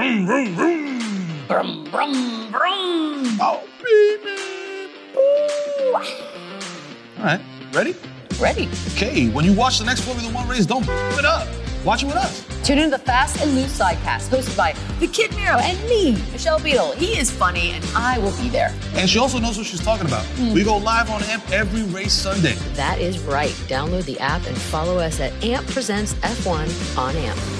Vroom, vroom, vroom. Brum, brum, brum. Oh, baby. All right, ready? Ready. Okay, when you watch the next Formula One race, don't blow it up. Watch it with us. Tune in to the Fast and Loose Sidecast, hosted by the Kid Mero and me, Michelle Beadle. He is funny, and I will be there. And she also knows what she's talking about. Hmm. We go live on AMP every race Sunday. That is right. Download the app and follow us at AMP Presents F1 on AMP.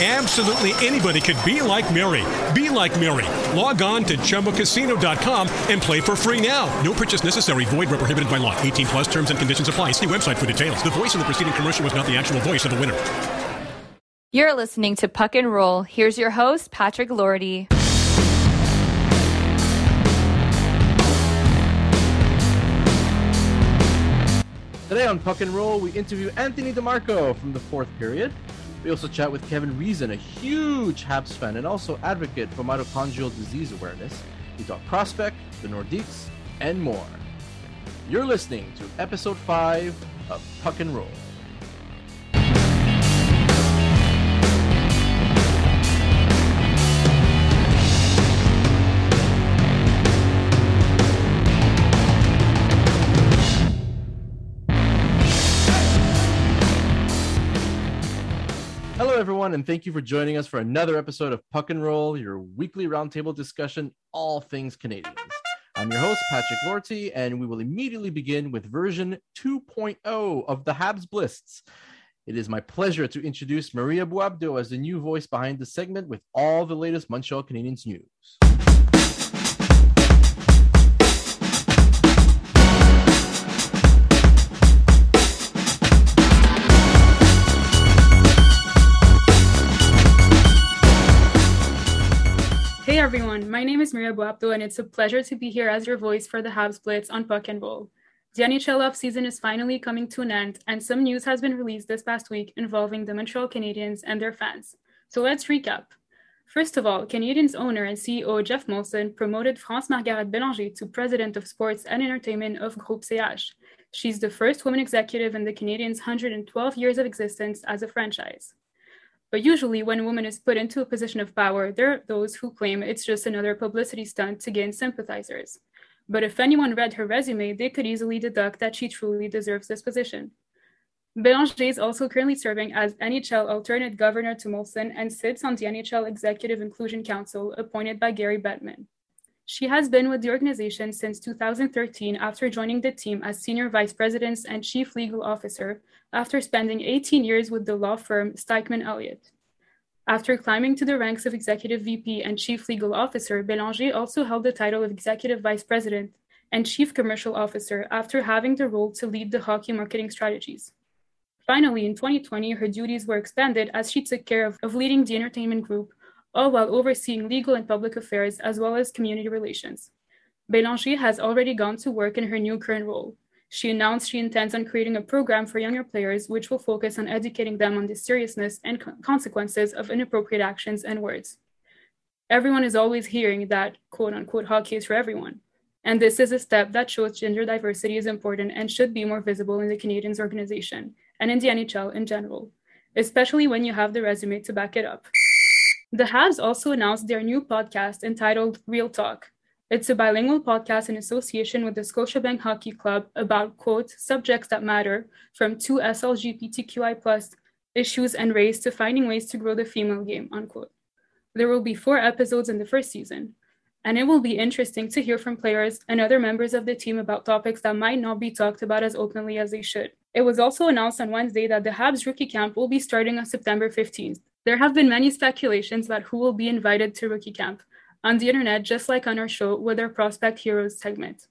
Absolutely anybody could be like Mary. Be like Mary. Log on to chumbacasino.com and play for free now. No purchase necessary. Void where prohibited by law. 18 plus terms and conditions apply. See website for details. The voice in the preceding commercial was not the actual voice of the winner. You're listening to Puck and Roll. Here's your host, Patrick Lordy. Today on Puck and Roll, we interview Anthony DeMarco from the fourth period. We also chat with Kevin Reason, a huge Habs fan and also advocate for mitochondrial disease awareness. We talk prospect, the Nordiques, and more. You're listening to episode 5 of Puck and Roll. Everyone, and thank you for joining us for another episode of Puck and Roll, your weekly roundtable discussion, all things Canadiens. I'm your host, Patrick Lorty, and we will immediately begin with version 2.0 of the Habs Blitz. It is my pleasure to introduce Maria Buabdo as the new voice behind the segment with all the latest Montreal Canadiens news. Everyone, my name is Maria Buapto and it's a pleasure to be here as your voice for the Habs Blitz on Puck and Roll. The NHL offseason is finally coming to an end and some news has been released this past week involving the Montreal Canadiens and their fans. So let's recap. First of all, Canadiens owner and CEO Jeff Molson promoted France Margaret Bélanger to President of Sports and Entertainment of Groupe CH. She's the first woman executive in the Canadiens' 112 years of existence as a franchise. But usually, when a woman is put into a position of power, there are those who claim it's just another publicity stunt to gain sympathizers. But if anyone read her resume, they could easily deduct that she truly deserves this position. Bélanger is also currently serving as NHL alternate governor to Molson and sits on the NHL Executive Inclusion Council appointed by Gary Bettman. She has been with the organization since 2013 after joining the team as senior vice president and chief legal officer after spending 18 years with the law firm Stikeman Elliott. After climbing to the ranks of executive VP and chief legal officer, Bélanger also held the title of executive vice president and chief commercial officer after having the role to lead the hockey marketing strategies. Finally, in 2020, her duties were expanded as she took care of, of leading the entertainment group, all while overseeing legal and public affairs as well as community relations. Bélanger has already gone to work in her new current role. She announced she intends on creating a program for younger players which will focus on educating them on the seriousness and co- consequences of inappropriate actions and words. Everyone is always hearing that quote unquote hockey is for everyone. And this is a step that shows gender diversity is important and should be more visible in the Canadiens organization and in the NHL in general, especially when you have the resume to back it up. The Habs also announced their new podcast entitled Real Talk. It's a bilingual podcast in association with the Scotiabank Hockey Club about, quote, subjects that matter, from two SLGBTQI plus issues and race to finding ways to grow the female game, unquote. There will be four episodes in the first season, and it will be interesting to hear from players and other members of the team about topics that might not be talked about as openly as they should. It was also announced on Wednesday that the Habs rookie camp will be starting on September 15th. There have been many speculations about who will be invited to rookie camp on the internet, just like on our show with our Prospect Heroes segment.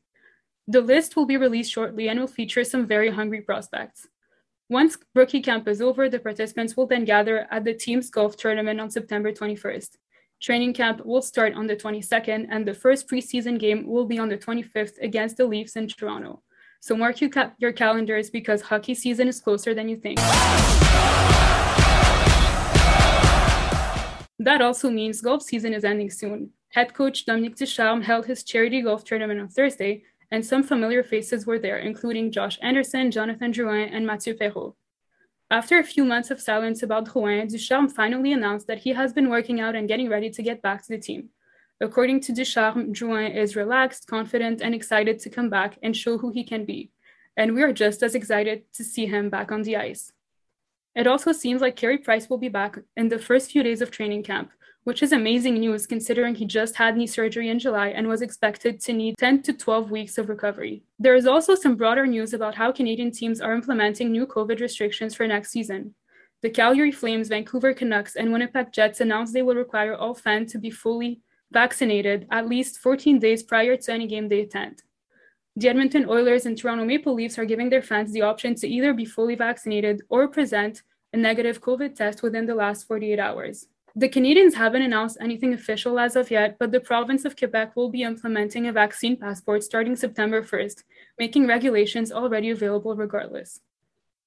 The list will be released shortly and will feature some very hungry prospects. Once rookie camp is over, the participants will then gather at the team's golf tournament on September 21st. Training camp will start on the 22nd, and the first preseason game will be on the 25th against the Leafs in Toronto. So mark your, ca- your calendars because hockey season is closer than you think. That also means golf season is ending soon. Head coach Dominique Ducharme held his charity golf tournament on Thursday, and some familiar faces were there, including Josh Anderson, Jonathan Drouin, and Mathieu Perreault. After a few months of silence about Drouin, Ducharme finally announced that he has been working out and getting ready to get back to the team. According to Ducharme, Drouin is relaxed, confident, and excited to come back and show who he can be. And we are just as excited to see him back on the ice. It also seems like Carey Price will be back in the first few days of training camp, which is amazing news considering he just had knee surgery in July and was expected to need 10 to 12 weeks of recovery. There is also some broader news about how Canadian teams are implementing new COVID restrictions for next season. The Calgary Flames, Vancouver Canucks, and Winnipeg Jets announced they will require all fans to be fully vaccinated at least 14 days prior to any game they attend. The Edmonton Oilers and Toronto Maple Leafs are giving their fans the option to either be fully vaccinated or present a negative COVID test within the last 48 hours. The Canadiens haven't announced anything official as of yet, but the province of Quebec will be implementing a vaccine passport starting September 1st, making regulations already available regardless.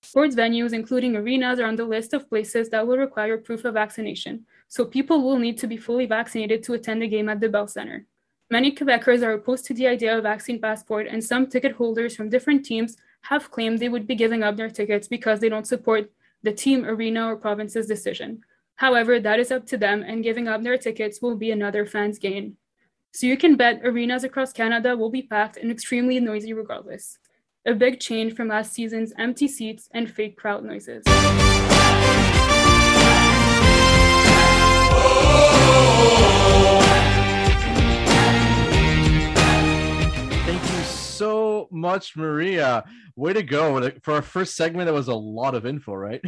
Sports venues, including arenas, are on the list of places that will require proof of vaccination, so people will need to be fully vaccinated to attend a game at the Bell Center. Many Quebecers are opposed to the idea of vaccine passport, and some ticket holders from different teams have claimed they would be giving up their tickets because they don't support the team, arena, or province's decision. However, that is up to them, and giving up their tickets will be another fan's gain. So you can bet arenas across Canada will be packed and extremely noisy regardless. A big change from last season's empty seats and fake crowd noises. Much, Maria. Way to go. For our first segment, that was a lot of info, right?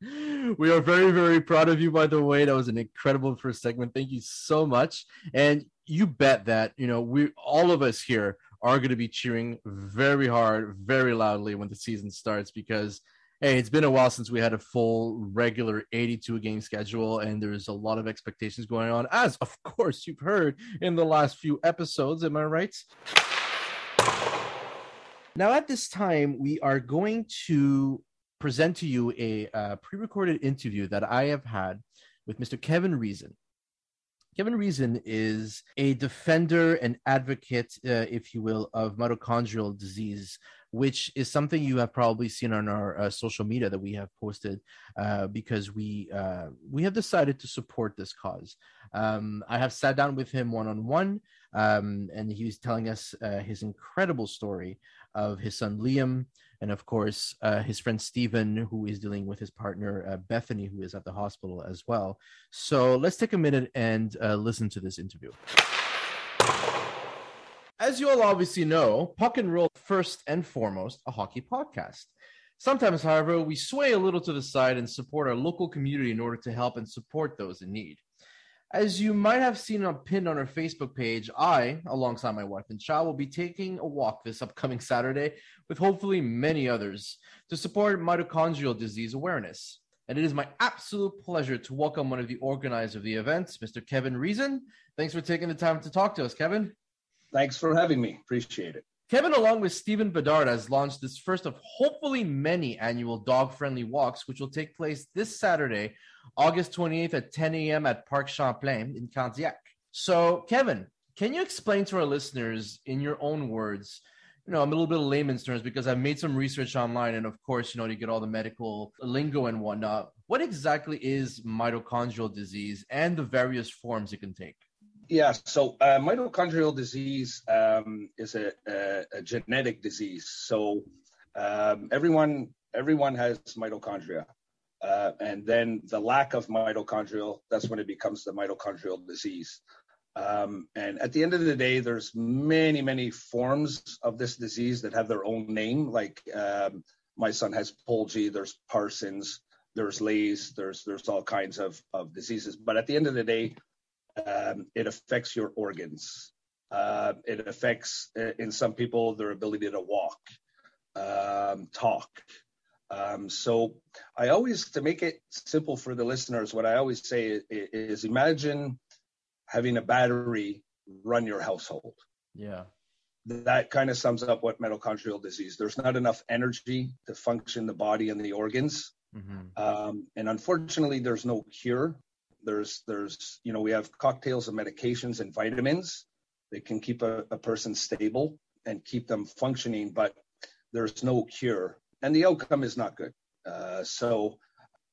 we are very, very proud of you, by the way. That was an incredible first segment. Thank you so much. And you bet that, you know, we all of us here are going to be cheering very hard, very loudly when the season starts because hey, it's been a while since we had a full regular 82 game schedule, and there's a lot of expectations going on, as of course you've heard in the last few episodes. Am I right? Now, at this time, we are going to present to you a uh, pre recorded interview that I have had with Mr. Kevin Reason. Kevin Reason is a defender and advocate, uh, if you will, of mitochondrial disease, which is something you have probably seen on our uh, social media that we have posted uh, because we uh, we have decided to support this cause. Um, I have sat down with him one on one, and he was telling us uh, his incredible story of his son Liam, and of course uh, his friend Stephen, who is dealing with his partner uh, Bethany, who is at the hospital as well. So let's take a minute and uh, listen to this interview. As you all obviously know, Puck and Roll first and foremost a hockey podcast. Sometimes, however, we sway a little to the side and support our local community in order to help and support those in need. As you might have seen on pinned on our Facebook page, I, alongside my wife and child, will be taking a walk this upcoming Saturday with hopefully many others to support mitochondrial disease awareness. And it is my absolute pleasure to welcome one of the organizers of the event, Mr. Kevin Reason. Thanks for taking the time to talk to us, Kevin. Thanks for having me. Appreciate it. Kevin, along with Stephen Bedard, has launched this first of hopefully many annual dog friendly walks, which will take place this Saturday, August 28th at 10 a.m. at Parc Champlain in Candiac. So, Kevin, can you explain to our listeners in your own words? You know, I'm a little bit of layman's terms because I've made some research online, and of course, you know, to get all the medical lingo and whatnot. What exactly is mitochondrial disease and the various forms it can take? Yeah, so uh, mitochondrial disease um, is a, a, a, genetic disease. So um, everyone everyone has mitochondria, uh, and then the lack of mitochondrial that's when it becomes the mitochondrial disease. Um, and at the end of the day, there's many many forms of this disease that have their own name. Like um, my son has POLG, there's Pearson's, there's Leigh's, there's there's all kinds of of diseases. But at the end of the day, um, it affects your organs. Uh, it affects, uh, in some people, their ability to walk, um, talk. Um, so I always, to make it simple for the listeners, what I always say is, is imagine having a battery run your household. Yeah. That kind of sums up what mitochondrial disease. There's not enough energy to function the body and the organs. Mm-hmm. Um, and unfortunately, there's no cure there's there's you know we have cocktails of medications and vitamins that can keep a, a person stable and keep them functioning, but there's no cure, and the outcome is not good. Uh, so,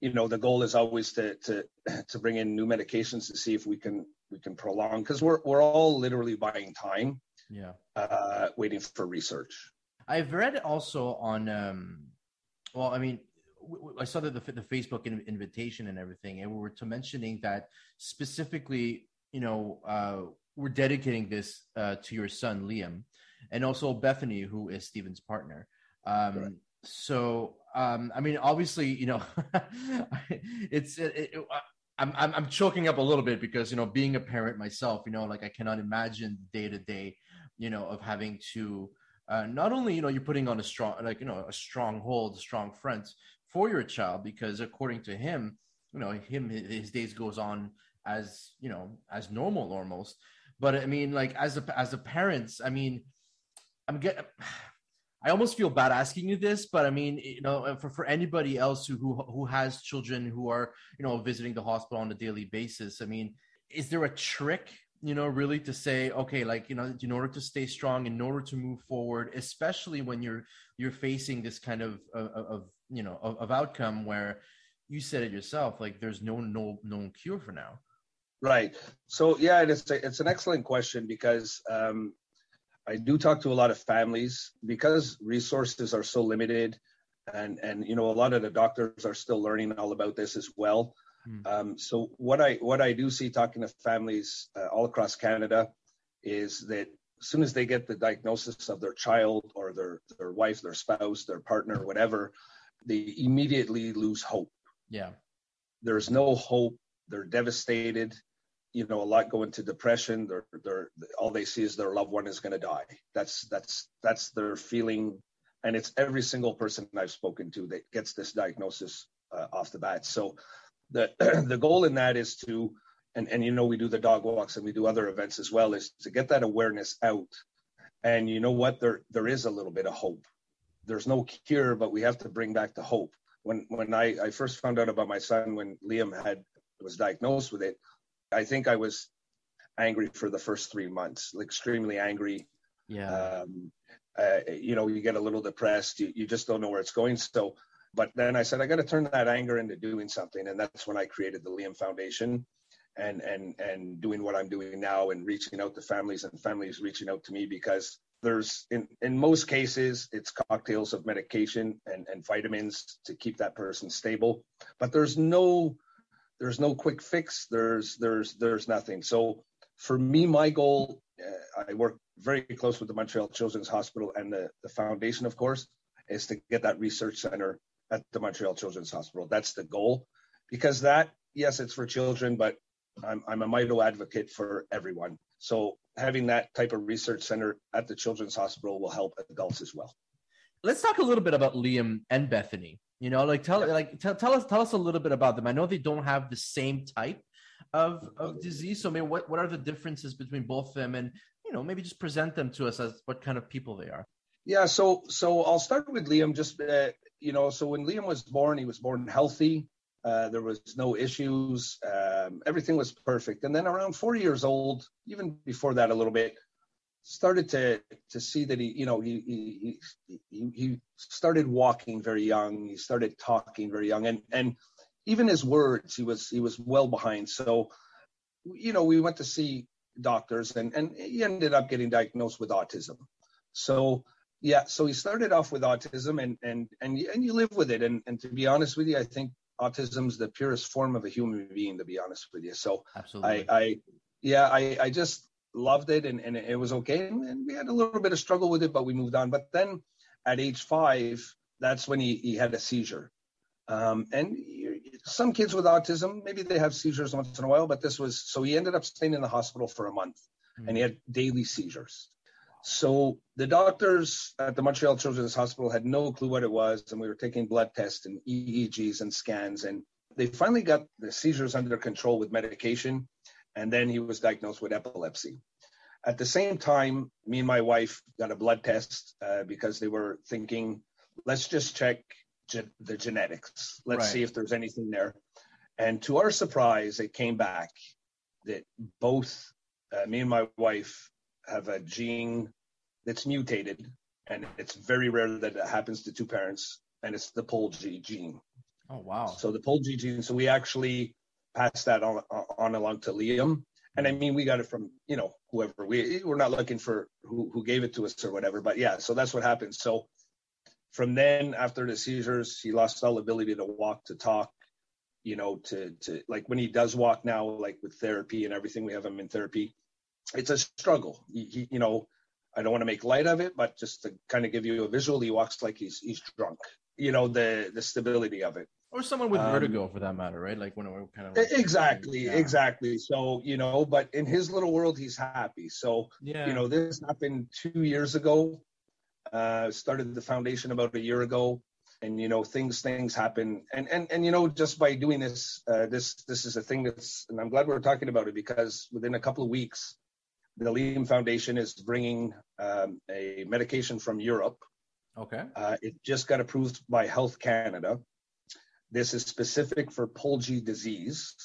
you know, the goal is always to to to bring in new medications to see if we can we can prolong because we're we're all literally buying time, Yeah. uh, waiting for research. I've read also on, um, well, I mean, I saw that the, the Facebook invitation and everything, and we were to mentioning that specifically, you know, uh, we're dedicating this uh, to your son Liam, and also Bethany, who is Steven's partner. Um, Correct. so, um, I mean, obviously, you know, it's it, it, I'm, I'm I'm choking up a little bit because you know, being a parent myself, you know, like I cannot imagine day to day, you know, of having to uh, not only you know you're putting on a strong like you know a strong hold, a strong front for your child because according to him, you know, him his days goes on as you know as normal almost. But I mean, like as a as a parents, I mean, I'm get. I almost feel bad asking you this, but I mean, you know, for, for anybody else who, who who has children who are, you know, visiting the hospital on a daily basis, I mean, is there a trick, you know, really to say, okay, like, you know, in order to stay strong, in order to move forward, especially when you're you're facing this kind of of, of you know of, of outcome where you said it yourself, like there's no no known cure for now. Right. So yeah, it's a, it's an excellent question because um, I do talk to a lot of families because resources are so limited, and and you know a lot of the doctors are still learning all about this as well. Hmm. Um, so what I what I do see talking to families uh, all across Canada is that as soon as they get the diagnosis of their child or their their wife, their spouse, their partner, whatever, they immediately lose hope Yeah. there's no hope. They're devastated. You know, a lot go into depression. They're, they're, all they see is their loved one is going to die. That's, that's, that's their feeling. And it's every single person I've spoken to that gets this diagnosis uh, off the bat. So the, the goal in that is to, and, and, you know, we do the dog walks and we do other events as well, is to get that awareness out. And you know what? There, there is a little bit of hope. There's no cure, but we have to bring back the hope when when I, I first found out about my son when Liam had was diagnosed with it, I think I was angry for the first three months, like extremely angry. Yeah. Um, uh, you know, you get a little depressed. You, you just don't know where it's going. So, but then I said I got to turn that anger into doing something, and that's when I created the Liam Foundation, and and and doing what I'm doing now, and reaching out to families and families reaching out to me because there's in in most cases it's cocktails of medication and and vitamins to keep that person stable. But there's no there's no quick fix. There's there's there's nothing. So for me my goal uh, i work very close with the montreal children's hospital and the, the foundation of course is to get that research center at the montreal children's hospital. That's the goal. Because that yes it's for children but i'm, I'm a mito advocate for everyone. So having that type of research center at the children's hospital will help adults as well. Let's talk a little bit about Liam and Bethany. You know, like tell like tell, tell us tell us a little bit about them. I know they don't have the same type of of disease, so maybe what what are the differences between both of them, and you know maybe just present them to us as what kind of people they are. yeah so so i'll start with liam just uh, you know so when liam was born he was born healthy. Uh, there was no issues. Um, everything was perfect. And then around four years old even before that a little bit started to to see that he you know he he he, he started walking very young. He started talking very young. And and even his words he was he was well behind. So you know we went to see doctors and and he ended up getting diagnosed with autism. So yeah so he started off with autism and and and you, and you live with it and and to be honest with you i think autism's the purest form of a human being to be honest with you so Absolutely. I, I yeah, I, I just loved it and, and it was okay. And we had a little bit of struggle with it, but we moved on. But then at age five, that's when he, he had a seizure. Um, and some kids with autism, maybe they have seizures once in a while, but this was so he ended up staying in the hospital for a month and he had daily seizures. So the doctors at the Montreal Children's Hospital had no clue what it was, and we were taking blood tests and EEGs and scans, and they finally got the seizures under control with medication, and then he was diagnosed with epilepsy. At the same time, me and my wife got a blood test uh, because they were thinking, let's just check ge- the genetics. Let's Right. see if there's anything there. And to our surprise, it came back that both uh, me and my wife have a gene that's mutated, and it's very rare that it happens to two parents, and it's the POLG gene. Oh wow! So the POLG gene. So we actually passed that on on along to Liam, and I mean we got it from you know whoever we we're not looking for who who gave it to us or whatever, but yeah. So that's what happened. So from then after the seizures, he lost all ability to walk, to talk, you know, to to like when he does walk now, like with therapy and everything, we have him in therapy. It's a struggle. He, he, you know, I don't want to make light of it, but just to kind of give you a visual, he walks like he's he's drunk. You know, the the stability of it. Or someone with um, vertigo, for that matter, right? Like when we're kind of like, exactly, yeah. exactly. So you know, but in his little world, he's happy. So yeah. you know, this happened two years ago. Uh, started the foundation about a year ago, and you know, things things happen, and and and you know, just by doing this, uh, this this is a thing that's, and I'm glad we're talking about it because within a couple of weeks, the Liam Foundation is bringing um, a medication from Europe. Okay. Uh, it just got approved by Health Canada. This is specific for POLG disease.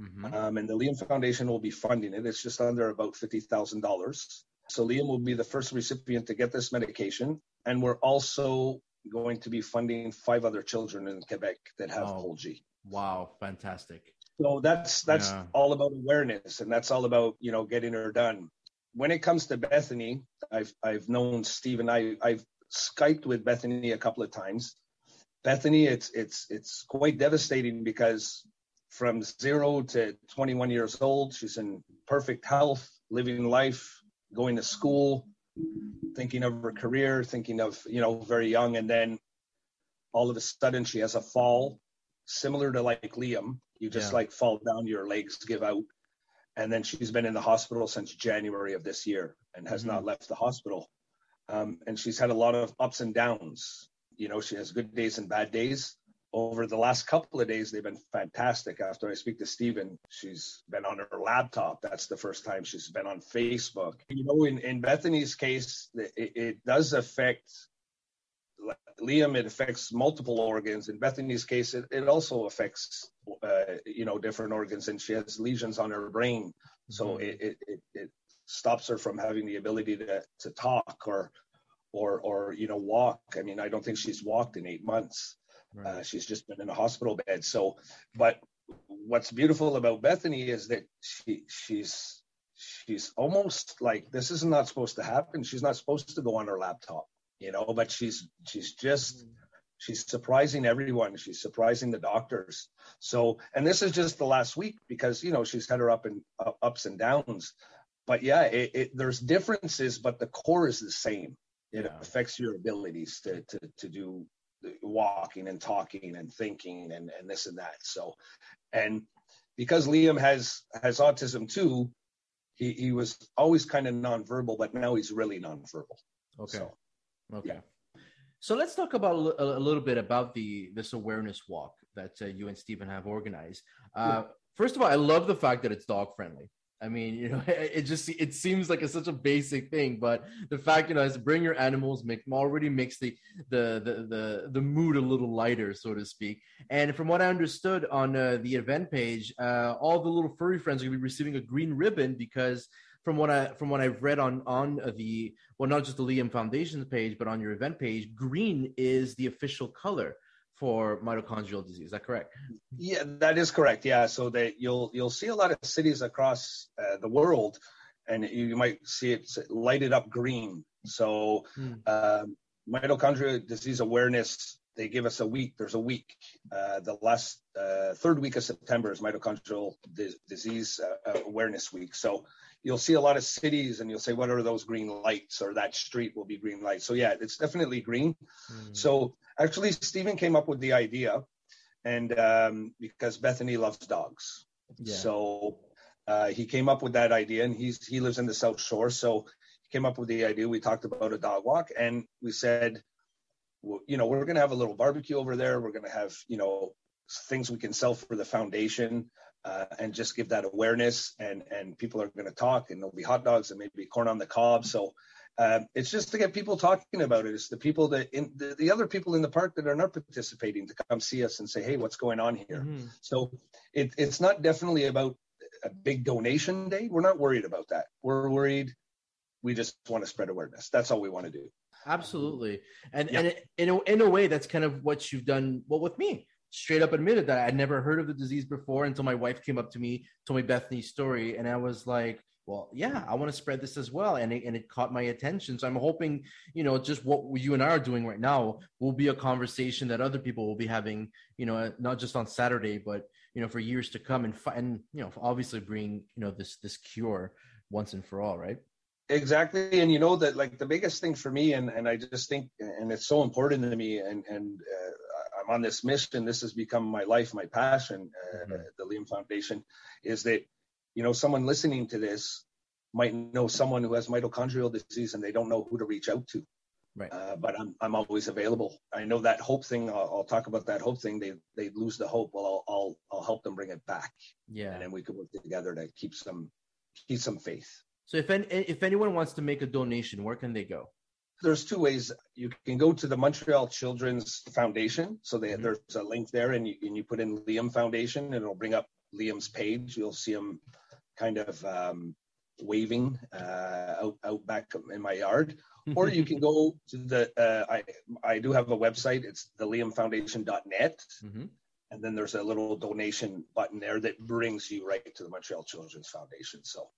Mm-hmm. Um, and the Liam Foundation will be funding it. It's just under about $50,000. So Liam will be the first recipient to get this medication. And we're also going to be funding five other children in Quebec that have oh, POLG. Wow, fantastic. So that's that's yeah. all about awareness and that's all about, you know, getting her done when it comes to Bethany, I've I've known Steve and I I've Skyped with Bethany a couple of times. Bethany, it's it's it's quite devastating because from zero to 21 years old, she's in perfect health, living life, going to school, thinking of her career, thinking of you know very young, and then all of a sudden she has a fall, similar to like Liam. You just yeah. like fall down, your legs give out, and then she's been in the hospital since January of this year and has mm-hmm. not left the hospital. Um, and she's had a lot of ups and downs. You know, she has good days and bad days. Over the last couple of days, they've been fantastic. After I speak to Stephen, she's been on her laptop. That's the first time she's been on Facebook. You know, in, in Bethany's case, it, it does affect Liam, it affects multiple organs. In Bethany's case, it, it also affects, uh, you know, different organs, and she has lesions on her brain. So mm-hmm. it, it, it, stops her from having the ability to, to talk or, or, or, you know, walk. I mean, I don't think she's walked in eight months. Right. Uh, she's just been in a hospital bed. So, but what's beautiful about Bethany is that she, she's, she's almost like this is not supposed to happen. She's not supposed to go on her laptop you know, but she's she's just mm-hmm. she's surprising everyone. She's surprising the doctors. So, and this is just the last week because you know she's had her up and uh, ups and downs. But yeah, it, it, there's differences, but the core is the same. It yeah. affects your abilities to to to do walking and talking and thinking and and this and that. So, and because Liam has has autism too, he he was always kind of nonverbal, but now he's really nonverbal. Okay. So, Okay. Yeah. So let's talk about a, little bit about the this awareness walk that uh, you and Stephen have organized. Uh, yeah. First of all, I love the fact that it's dog friendly. I mean, you know, it just it seems like it's such a basic thing, but the fact, you know, is bring your animals, make already makes the, the the the the mood a little lighter, so to speak. And from what I understood on uh, the event page, uh, all the little furry friends are going to be receiving a green ribbon because from what I from what I've read on on the well not just the Liam Foundation's page but on your event page, green is the official color for mitochondrial disease. Is that correct? Yeah, that is correct. Yeah, so that you'll you'll see a lot of cities across uh, the world, and you might see it lighted up green. So hmm. um, mitochondrial disease awareness. They give us a week. There's a week. Uh, the last uh, third week of September is mitochondrial di- disease uh, awareness week. So you'll see a lot of cities and you'll say, what are those green lights? Or that street will be green lights. So yeah, it's definitely green. Mm. So actually, Stephen came up with the idea, and um, because Bethany loves dogs, yeah. so uh, he came up with that idea, and he's he lives in the South Shore, so he came up with the idea. We talked about a dog walk, and we said, well, you know, we're going to have a little barbecue over there. We're going to have, you know, things we can sell for the foundation uh, and just give that awareness and and people are going to talk and there'll be hot dogs and maybe corn on the cob so uh, it's just to get people talking about it. It's the people that in the, the, other people in the park that are not participating to come see us and say, hey, what's going on here? Mm-hmm. So it, it's not definitely about a big donation day. We're not worried about that. We're worried. We just want to spread awareness. That's all we want to do. Absolutely, and yeah. and in a, in a way, that's kind of what you've done. Well, with me, straight up admitted that I'd never heard of the disease before until my wife came up to me, told me Bethany's story, and I was like, well, yeah, I want to spread this as well. And it, and it caught my attention. So I'm hoping, you know, just what you and I are doing right now will be a conversation that other people will be having, you know, not just on Saturday, but, you know, for years to come and, and you know, obviously bring, you know, this, this cure once and for all, right? Exactly. And you know that like the biggest thing for me, and, and I just think, and it's so important to me and, and, uh, I'm on this mission. This has become my life, my passion, uh, mm-hmm. the Liam Foundation is that you know, someone listening to this might know someone who has mitochondrial disease and they don't know who to reach out to. Right. Uh, but I'm I'm always available. I know that hope thing. I'll, I'll, talk about that hope thing. They they lose the hope. Well, I'll I'll I'll help them bring it back. Yeah. And then we can work together to keep some keep some faith. So if any, if anyone wants to make a donation, where can they go? There's two ways. You can go to the Montreal Children's Foundation. So they, mm-hmm. there's a link there, and you and you put in Liam Foundation, and it'll bring up Liam's page. You'll see him kind of um, waving uh, out, out back in my yard. or you can go to the, uh, I, I do have a website. It's the liamfoundation.net. Mm-hmm. And then there's a little donation button there that brings you right to the Montreal Children's Foundation. So,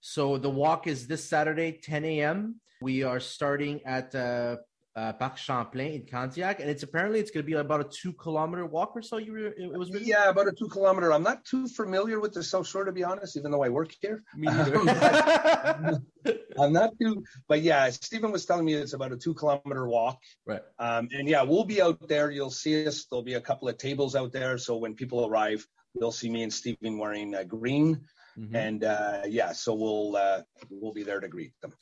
so the walk is this Saturday, 10 a.m. We are starting at uh, uh, Parc Champlain in Candiac, and it's apparently it's going to be about a two kilometer walk or so. You were, it was yeah, about a two kilometer. I'm not too familiar with the South Shore to be honest, even though I work here. Me neither. I'm not too, but yeah, Stephen was telling me it's about a two kilometer walk. Right. Um, and yeah, we'll be out there. You'll see us. There'll be a couple of tables out there, so when people arrive, they'll see me and Stephen wearing uh, green. Mm-hmm. And uh, yeah, so we'll uh, we'll be there to greet them.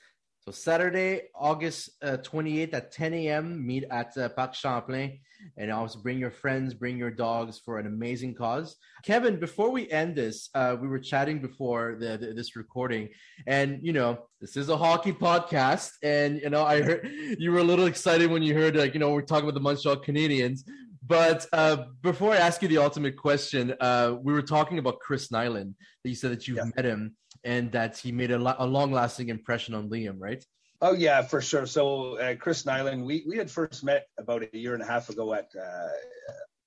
So Saturday, August uh, 28th at 10 a.m., meet at uh, Parc Champlain. And also bring your friends, bring your dogs for an amazing cause. Kevin, before we end this, uh, we were chatting before the, the, this recording, and you know this is a hockey podcast, and you know I heard you were a little excited when you heard like you know we're talking about the Montreal Canadiens. But uh, before I ask you the ultimate question, uh, we were talking about Chris Nilan. That you said that you've yeah. met him and that he made a, a long lasting impression on Liam, right? Oh yeah, for sure. So uh, Chris Nilan, we we had first met about a year and a half ago at uh,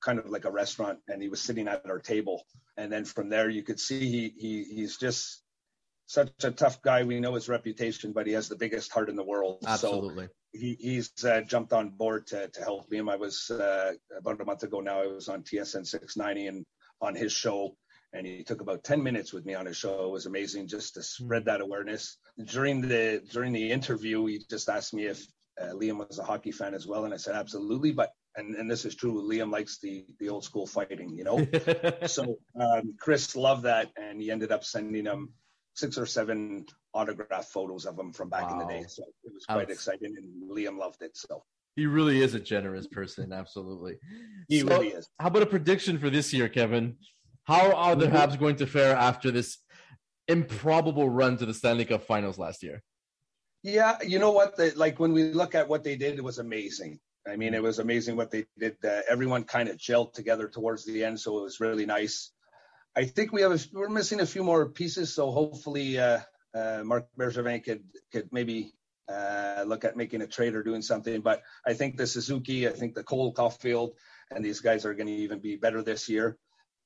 kind of like a restaurant, and he was sitting at our table. And then from there, you could see he he he's just such a tough guy. We know his reputation, but he has the biggest heart in the world. Absolutely. So he, he's uh, jumped on board to to help him. I was uh, about a month ago now. I was on TSN 690 and on his show and he took about 10 minutes with me on his show. It was amazing just to spread that awareness. During the during the interview, he just asked me if uh, Liam was a hockey fan as well, and I said absolutely. But and, and this is true, Liam likes the the old school fighting, you know. so um, Chris loved that, and he ended up sending him six or seven autograph photos of him from back wow. in the day. So it was quite exciting, and Liam loved it. So. He really is a generous person, absolutely. He so, really is. How about a prediction for this year, Kevin? How are the mm-hmm. Habs going to fare after this improbable run to the Stanley Cup Finals last year? Yeah, you know what? The, like when we look at what they did, it was amazing. I mean, it was amazing what they did. Uh, everyone kind of gelled together towards the end, so it was really nice. I think we have a, we're missing a few more pieces, so hopefully uh, uh, Marc Bergevin could could maybe uh, look at making a trade or doing something. But I think the Suzuki, I think the Cole Caufield, and these guys are going to even be better this year.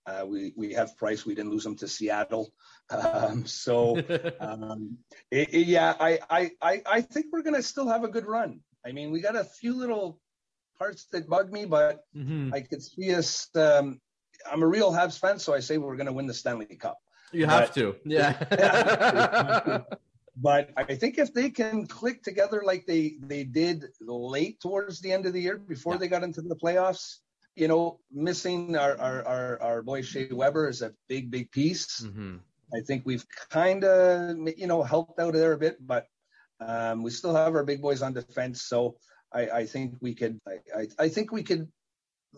Uh, we we have Price. We didn't lose him to Seattle. Um, so um, it, it, yeah, I, I I I think we're gonna still have a good run. I mean, we got a few little parts that bug me, but mm-hmm. I could see us. Um, I'm a real Habs fan, so I say we're gonna win the Stanley Cup. You have but, to, yeah. but I think if they can click together like they they did late towards the end of the year before yeah. they got into the playoffs, you know, missing our our our, our boy Shea Weber is a big big piece. Mm-hmm. I think we've kind of you know helped out there a bit, but um, we still have our big boys on defense. So I, I think we could I, I, I think we could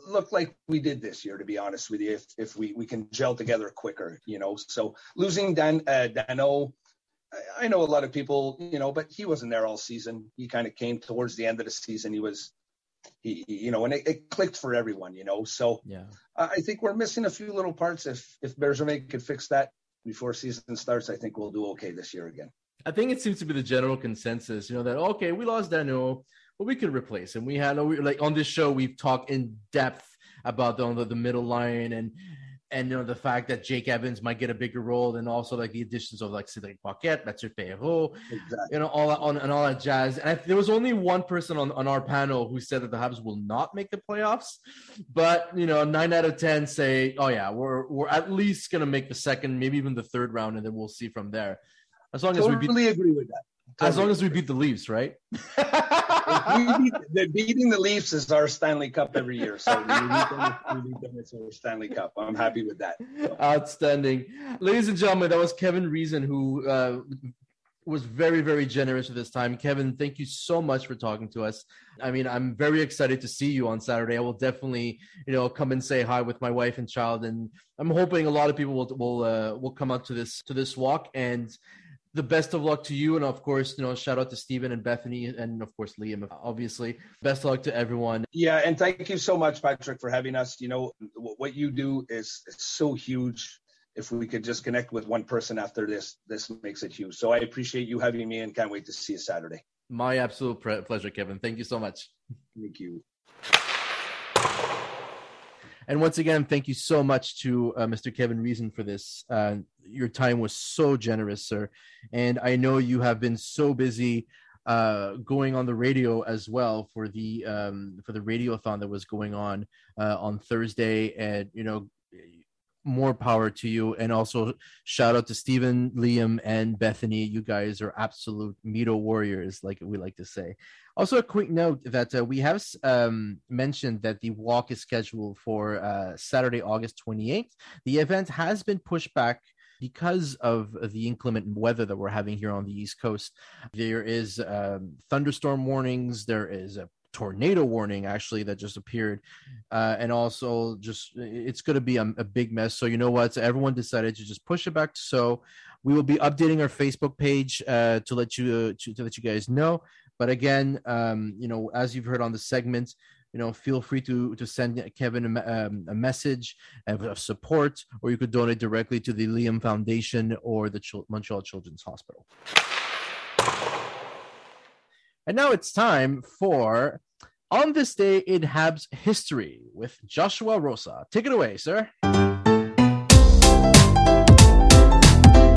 look like we did this year, to be honest with you, if if we we can gel together quicker, you know. So losing Dan uh, Danault I, I know a lot of people, you know, but he wasn't there all season. He kind of came towards the end of the season. He was, he, you know, and it, it clicked for everyone, you know. So Yeah. I I think we're missing a few little parts. If if Bergevin could fix that before season starts, I think we'll do okay this year again. I think it seems to be the general consensus, you know, that okay, we lost Danault, but we could replace him. We had we, like on this show, we've talked in depth about the the middle line and and you know the fact that Jake Evans might get a bigger role, and also like the additions of like Cedric Paquette, Mathieu Perreault, Exactly. you know, all that on and all that jazz. And I, there was only one person on, on our panel who said that the Habs will not make the playoffs, but you know, nine out of ten say, oh yeah, we're we're at least gonna make the second, maybe even the third round, and then we'll see from there. As long as we Totally agree with that. As long as we beat the Leafs, right? Beat, the, beating the Leafs is our Stanley Cup every year. So we beat them, we beat them, it's our Stanley Cup. I'm happy with that. Outstanding. Ladies and gentlemen, that was Kevin Reason who uh, was very, very generous with his time. Kevin, thank you so much for talking to us. I mean, I'm very excited to see you on Saturday. I will definitely, you know, come and say hi with my wife and child, and I'm hoping a lot of people will will uh, will come out to this to this walk. And the best of luck to you, and of course, you know, shout out to Stephen and Bethany, and of course Liam. Obviously, best of luck to everyone. Yeah, and thank you so much, Patrick, for having us. You know, what you do is, so huge. If we could just connect with one person after this, this makes it huge. So I appreciate you having me and can't wait to see you Saturday. My absolute pleasure, Kevin. Thank you so much. Thank you. And once again, thank you so much to uh, Mr. Kevin Reason for this. Uh, your time was so generous, sir. And I know you have been so busy uh, going on the radio as well for the um, for the radiothon that was going on uh, on Thursday. And you know, more power to you. And also shout out to Stephen, Liam, and Bethany. You guys are absolute Mito warriors, like we like to say. Also, a quick note that uh, we have um, mentioned that the walk is scheduled for uh, Saturday, August 28th. The event has been pushed back because of the inclement weather that we're having here on the East Coast. There is um, thunderstorm warnings. There is a tornado warning actually that just appeared uh, and also just it's going to be a, a, big mess. So you know what? So everyone decided to just push it back so. We will be updating our facebook page uh, to let you to, to let you guys know. But again um, you know as you've heard on the segment you know feel free to to send kevin a, um, a message of support or you could donate directly to the liam foundation or the Ch- montreal children's hospital and now it's time for On This Day in Habs History with Joshua Rosa. Take it away, sir.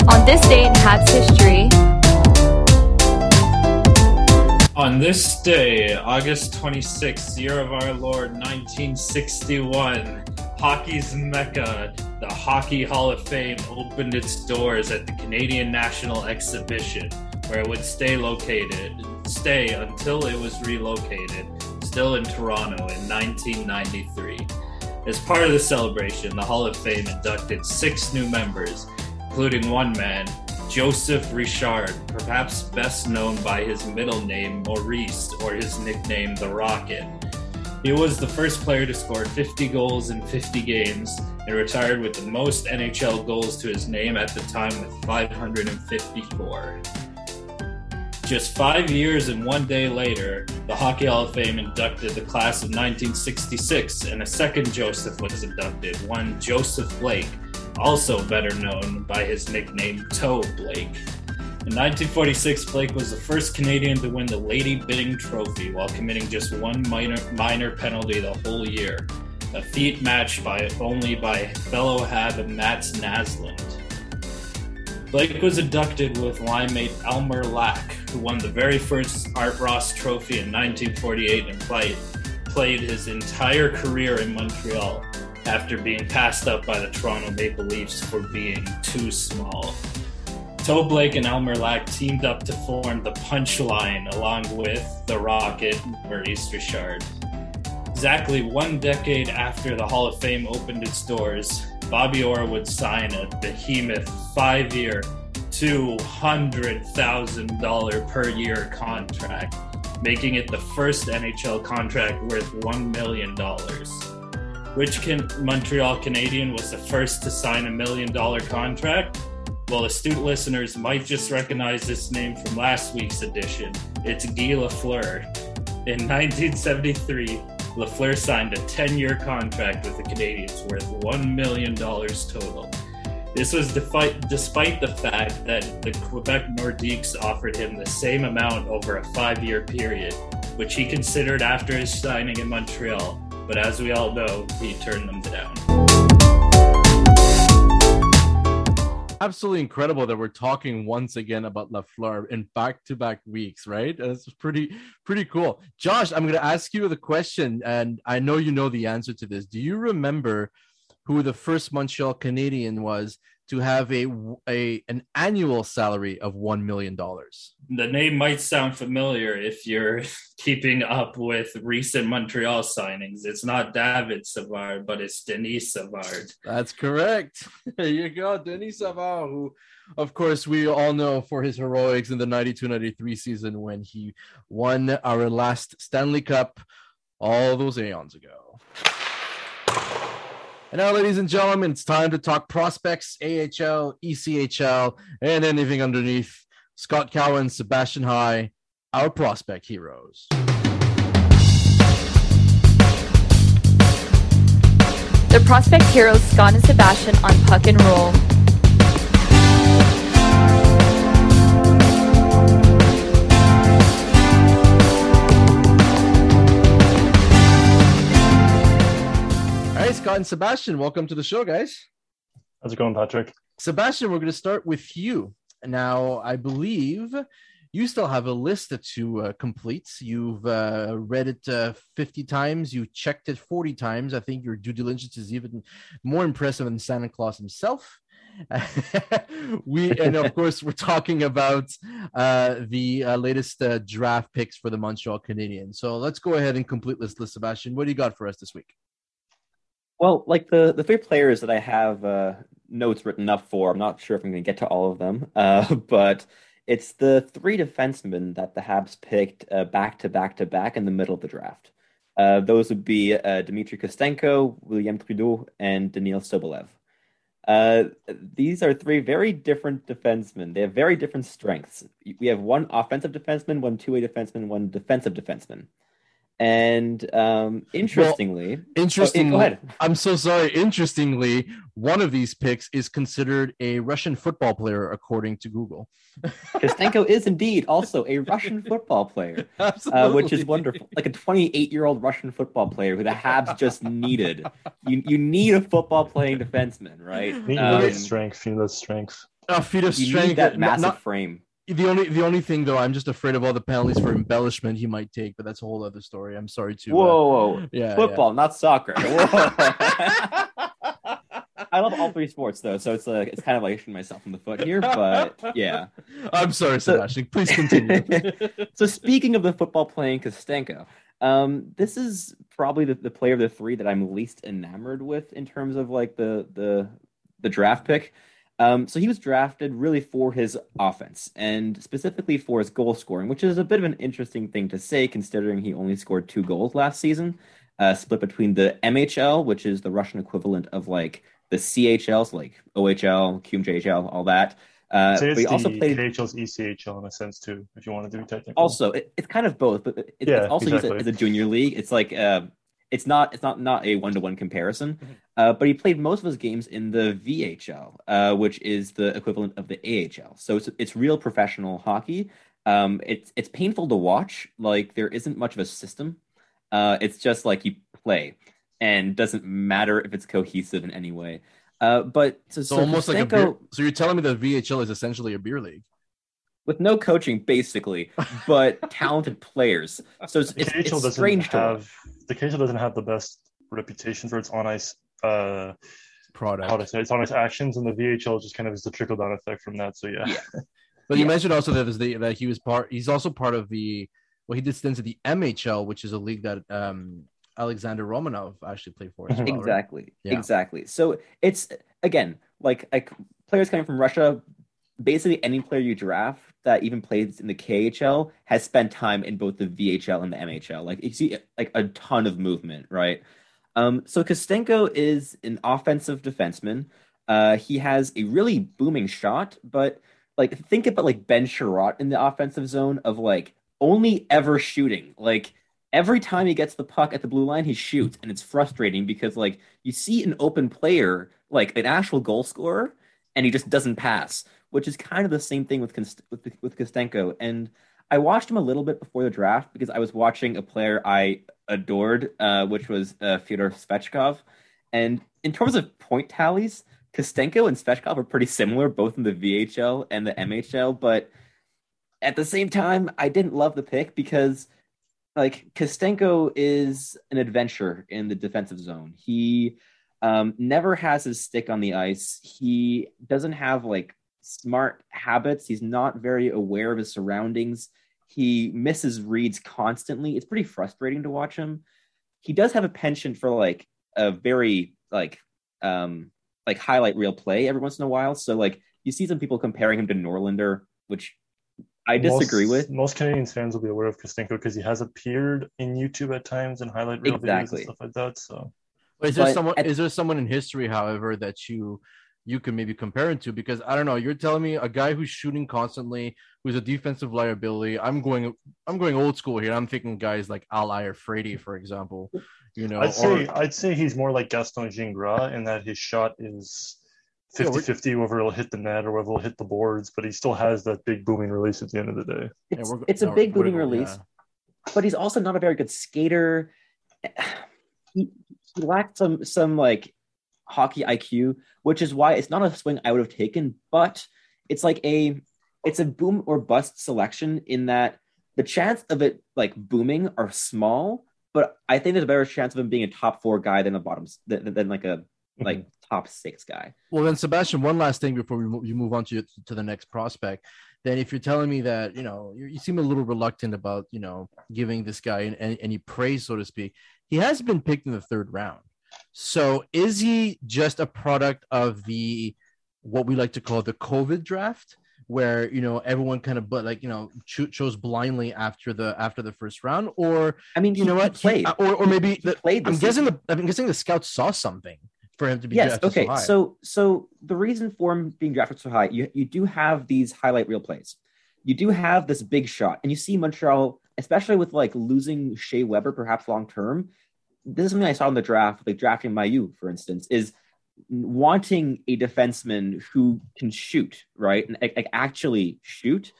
On this day in Habs history, On this day, August 26th, year of our Lord, 1961, hockey's mecca, the Hockey Hall of Fame, opened its doors at the Canadian National Exhibition, where it would stay located, stay until it was relocated, still in Toronto in 1993. As part of the celebration, the Hall of Fame inducted six new members, including one man, Joseph Richard, perhaps best known by his middle name Maurice or his nickname The Rocket. He was the first player to score 50 goals in 50 games and retired with the most NHL goals to his name at the time with 554. Just five years and one day later, the Hockey Hall of Fame inducted the class of 1966, and a second Joseph was inducted, one Joseph Blake, also better known by his nickname Toe Blake. In 1946, Blake was the first Canadian to win the Lady Byng Trophy while committing just one minor, minor penalty the whole year, a feat matched by only by fellow Hab Mats Naslund. Blake was inducted with linemate Elmer Lack, who won the very first Art Ross Trophy in 1948 and played, played his entire career in Montreal after being passed up by the Toronto Maple Leafs for being too small. Toe Blake and Elmer Lack teamed up to form the Punchline along with the Rocket Maurice Richard. Exactly one decade after the Hall of Fame opened its doors, Bobby Orr would sign a behemoth five year, $200,000 per year contract, making it the first NHL contract worth $1 million. Which can, Montreal Canadian was the first to sign a million dollar contract? Well, astute listeners might just recognize this name from last week's edition. It's Guy Lafleur. In 1973, Lafleur signed a 10 year contract with the Canadiens worth $1 million total. This was defi- despite the fact that the Quebec Nordiques offered him the same amount over a five year period, which he considered after his signing in Montreal. But as we all know, he turned them down. absolutely incredible that we're talking once again about Lafleur in back-to-back weeks, right? That's pretty pretty cool. Josh, I'm going to ask you the question, and I know you know the answer to this. Do you remember who the first Montreal Canadien was to have a, a an annual salary of one million dollars. The name might sound familiar if you're keeping up with recent Montreal signings. It's not David Savard, but it's Denis Savard. That's correct. There you go, Denis Savard, who of course we all know for his heroics in the 92-93 season when he won our last Stanley Cup all those aeons ago. And now, ladies and gentlemen, it's time to talk prospects, AHL, ECHL, and anything underneath. Scott Cowan, Sebastian High, our prospect heroes. The prospect heroes, Scott and Sebastian, on Puck and Roll. Scott and Sebastian, welcome to the show, guys. How's it going, Patrick? Sebastian, we're going to start with you. Now, I believe you still have a list to uh, complete. You've uh, read it uh, 50 times, you checked it 40 times. I think your due diligence is even more impressive than Santa Claus himself. we and of course we're talking about uh, the uh, latest uh, draft picks for the Montreal Canadiens. So let's go ahead and complete this list, Sebastian. What do you got for us this week? Well, like the the three players that I have uh, notes written up for, I'm not sure if I'm going to get to all of them, uh, but it's the three defensemen that the Habs picked uh, back to back to back in the middle of the draft. Uh, those would be uh, Dmitry Kostenko, William Trudeau, and Daniil Sobolev. Uh, these are three very different defensemen. They have very different strengths. We have one offensive defenseman, one two-way defenseman, one defensive defenseman. And um, interestingly, well, interestingly, oh, go ahead. I'm so sorry. Interestingly, one of these picks is considered a Russian football player, according to Google. Kostenko is indeed also a Russian football player, uh, which is wonderful. Like a 28 year old Russian football player who the Habs just needed. You you need a football playing defenseman, right? You need um, strength. You need strength. A feet of you strength. Need that massive not, frame the only the only thing though, I'm just afraid of all the penalties for embellishment he might take, but that's a whole other story. I'm sorry to. Whoa, uh, whoa, yeah, football, yeah. not soccer. I love all three sports though, so it's like it's kind of like shooting myself in the foot here, but yeah. I'm sorry, Sebastian. So, Please continue. so speaking of the football playing Kostenko, um, this is probably the, the player of the three that I'm least enamored with in terms of like the the the draft pick. Um, so he was drafted really for his offense and specifically for his goal scoring, which is a bit of an interesting thing to say considering he only scored two goals last season, uh, split between the MHL, which is the Russian equivalent of like the CHLs, like OHL, QMJHL, all that. Uh, so he also played KHL's ECHL in a sense too, if you want to do technical. Also, it, it's kind of both, but it, yeah, it's also exactly. used as a junior league. It's like uh, it's not it's not not a one to one comparison, mm-hmm. uh, but he played most of his games in the VHL, uh, which is the equivalent of the AHL. So it's it's real professional hockey. Um, it's it's painful to watch. Like there isn't much of a system. Uh, it's just like you play, and doesn't matter if it's cohesive in any way. Uh, but so, so, almost like a beer, so you're telling me the VHL is essentially a beer league with no coaching basically, but talented players. So it's, it's, it's strange have, to The KHL doesn't have the best reputation for its on ice uh, product. How to say it's on ice actions, and the VHL just kind of is the trickle down effect from that. So yeah. yeah. But yeah. you mentioned also that the, that he was part. He's also part of the. Well, he did stints at the MHL, which is a league that um, Alexander Romanov actually played for. Well, exactly. Right? Yeah. Exactly. So it's again like like players coming from Russia. Basically, any player you draft that even plays in the KHL has spent time in both the VHL and the MHL. Like you see like a ton of movement, right? Um, so Kostenko is an offensive defenseman. Uh, he has a really booming shot, but like think about like Ben Chiarot in the offensive zone of like only ever shooting. Like every time he gets the puck at the blue line, he shoots, and it's frustrating because like you see an open player, like an actual goal scorer, and he just doesn't pass, which is kind of the same thing with with, with Kostenko. And I watched him a little bit before the draft because I was watching a player I adored, uh, which was uh, Fyodor Svechkov. And in terms of point tallies, Kostenko and Svechkov are pretty similar, both in the VHL and the MHL. But at the same time, I didn't love the pick because like Kostenko is an adventure in the defensive zone. He um, never has his stick on the ice. He doesn't have like smart habits. He's not very aware of his surroundings. He misses reads constantly. It's pretty frustrating to watch him. He does have a penchant for like a very like um like highlight reel play every once in a while. So like you see some people comparing him to Norlinder, which I disagree most, with. Most Canadiens fans will be aware of Kostenko because he has appeared in YouTube at times and highlight reel Exactly. videos and stuff like that. So Is there But someone? at- is there someone in history, however, that you you can maybe compare him to? Because I don't know. You're telling me a guy who's shooting constantly, who's a defensive liability. I'm going. I'm going old school here. I'm thinking guys like Al Iafrate, for example. You know, I'd say or- I'd say he's more like Gaston Gingras in that his shot is Yeah, 50-50 whether it'll hit the net or whether it'll hit the boards, but he still has that big booming release at the end of the day. It's, we're go- it's a no, big booming release, yeah. but he's also not a very good skater. He, he lacked some some like hockey IQ, which is why it's not a swing I would have taken. But it's like a it's a boom or bust selection in that the chance of it like booming are small, but I think there's a better chance of him being a top four guy than a bottom than, than like a mm-hmm. like top six guy. Well, then, Sebastian, one last thing before we move, you move on to to the next prospect. Then, if you're telling me that you know you, you seem a little reluctant about you know giving this guy any, any praise, so to speak, he has been picked in the third round. So, is he just a product of the what we like to call the COVID draft, where you know everyone kind of but like you know cho- chose blindly after the after the first round, or I mean, you know what, played. He- or or maybe the, played I'm this guessing the I'm guessing the scouts saw something for him to be yes okay so so so the reason for him being drafted so high you, you do have these highlight reel plays. You do have this big shot and you see montreal especially with like losing Shea Weber perhaps long term this is something i saw in the draft like drafting Mailloux for instance is wanting a defenseman who can shoot right and like, actually shoot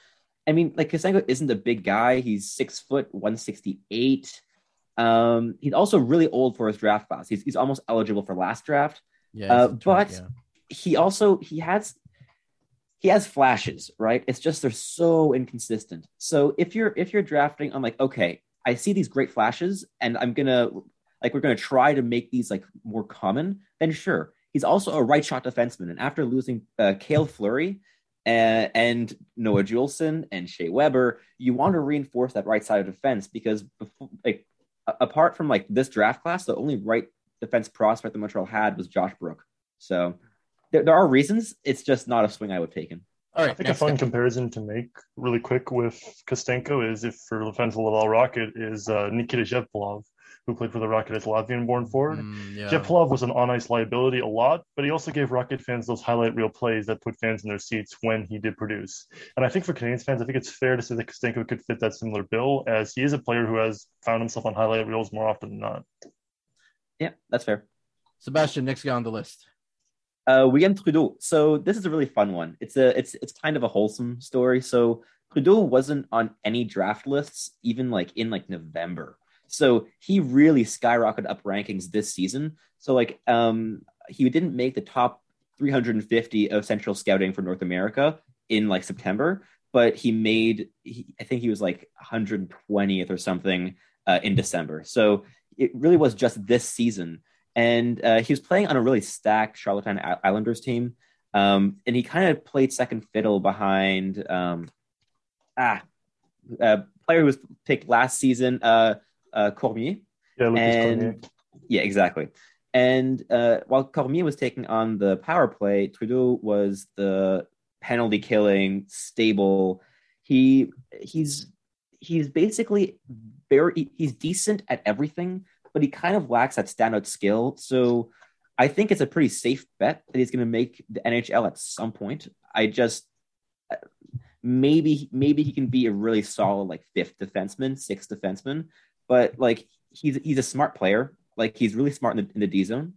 i mean like Kostenko isn't a big guy he's six foot 168 um, he's also really old for his draft class. He's, he's almost eligible for last draft. Yeah, Uh, he's a twink, but yeah. he also he has he has flashes, right? It's just they're so inconsistent. So if you're if you're drafting, I'm like, okay, I see these great flashes, and I'm gonna like we're gonna try to make these like more common. Then sure, he's also a right shot defenseman, and after losing uh, Cale Fleury. And, and Noah Juulsen and Shea Weber, you want to reinforce that right side of defense because before, like apart from like this draft class, the only right defense prospect that Montreal had was Josh Brook. So there, there are reasons. It's just not a swing I would take in. All I think a fun comparison to make really quick with Kostenko is if for the defense Laval Rocket is uh, Nikita Jevpalovs, who played for the Rocket as Latvian-born forward. Mm, yeah. Jevpalovs was an on-ice liability a lot, but he also gave Rocket fans those highlight reel plays that put fans in their seats when he did produce. And I think for Canadiens fans, I think it's fair to say that Kostenko could fit that similar bill, as he is a player who has found himself on highlight reels more often than not. Yeah, that's fair. Sebastian, next guy on the list. Uh, William Trudeau. So this is a really fun one. It's a it's it's kind of a wholesome story. So Trudeau wasn't on any draft lists even like in like November. So he really skyrocketed up rankings this season. So like um he didn't make the top 350 of central scouting for North America in like September, but he made he, I think he was like 120th or something uh, in December. So it really was just this season and uh, he was playing on a really stacked Charlottetown Islanders team. Um, and he kind of played second fiddle behind um, ah, a player who was picked last season, uh, uh, Cormier. Yeah, Lukas and Cormier. yeah, exactly. And uh, while Cormier was taking on the power play, Trudeau was the penalty killing, stable. He he's he's basically very he's decent at everything, but he kind of lacks that standout skill. So I think it's a pretty safe bet that he's going to make the NHL at some point. I just uh, maybe maybe he can be a really solid like fifth defenseman, sixth defenseman, but like he's he's a smart player. Like he's really smart in the, in the D zone.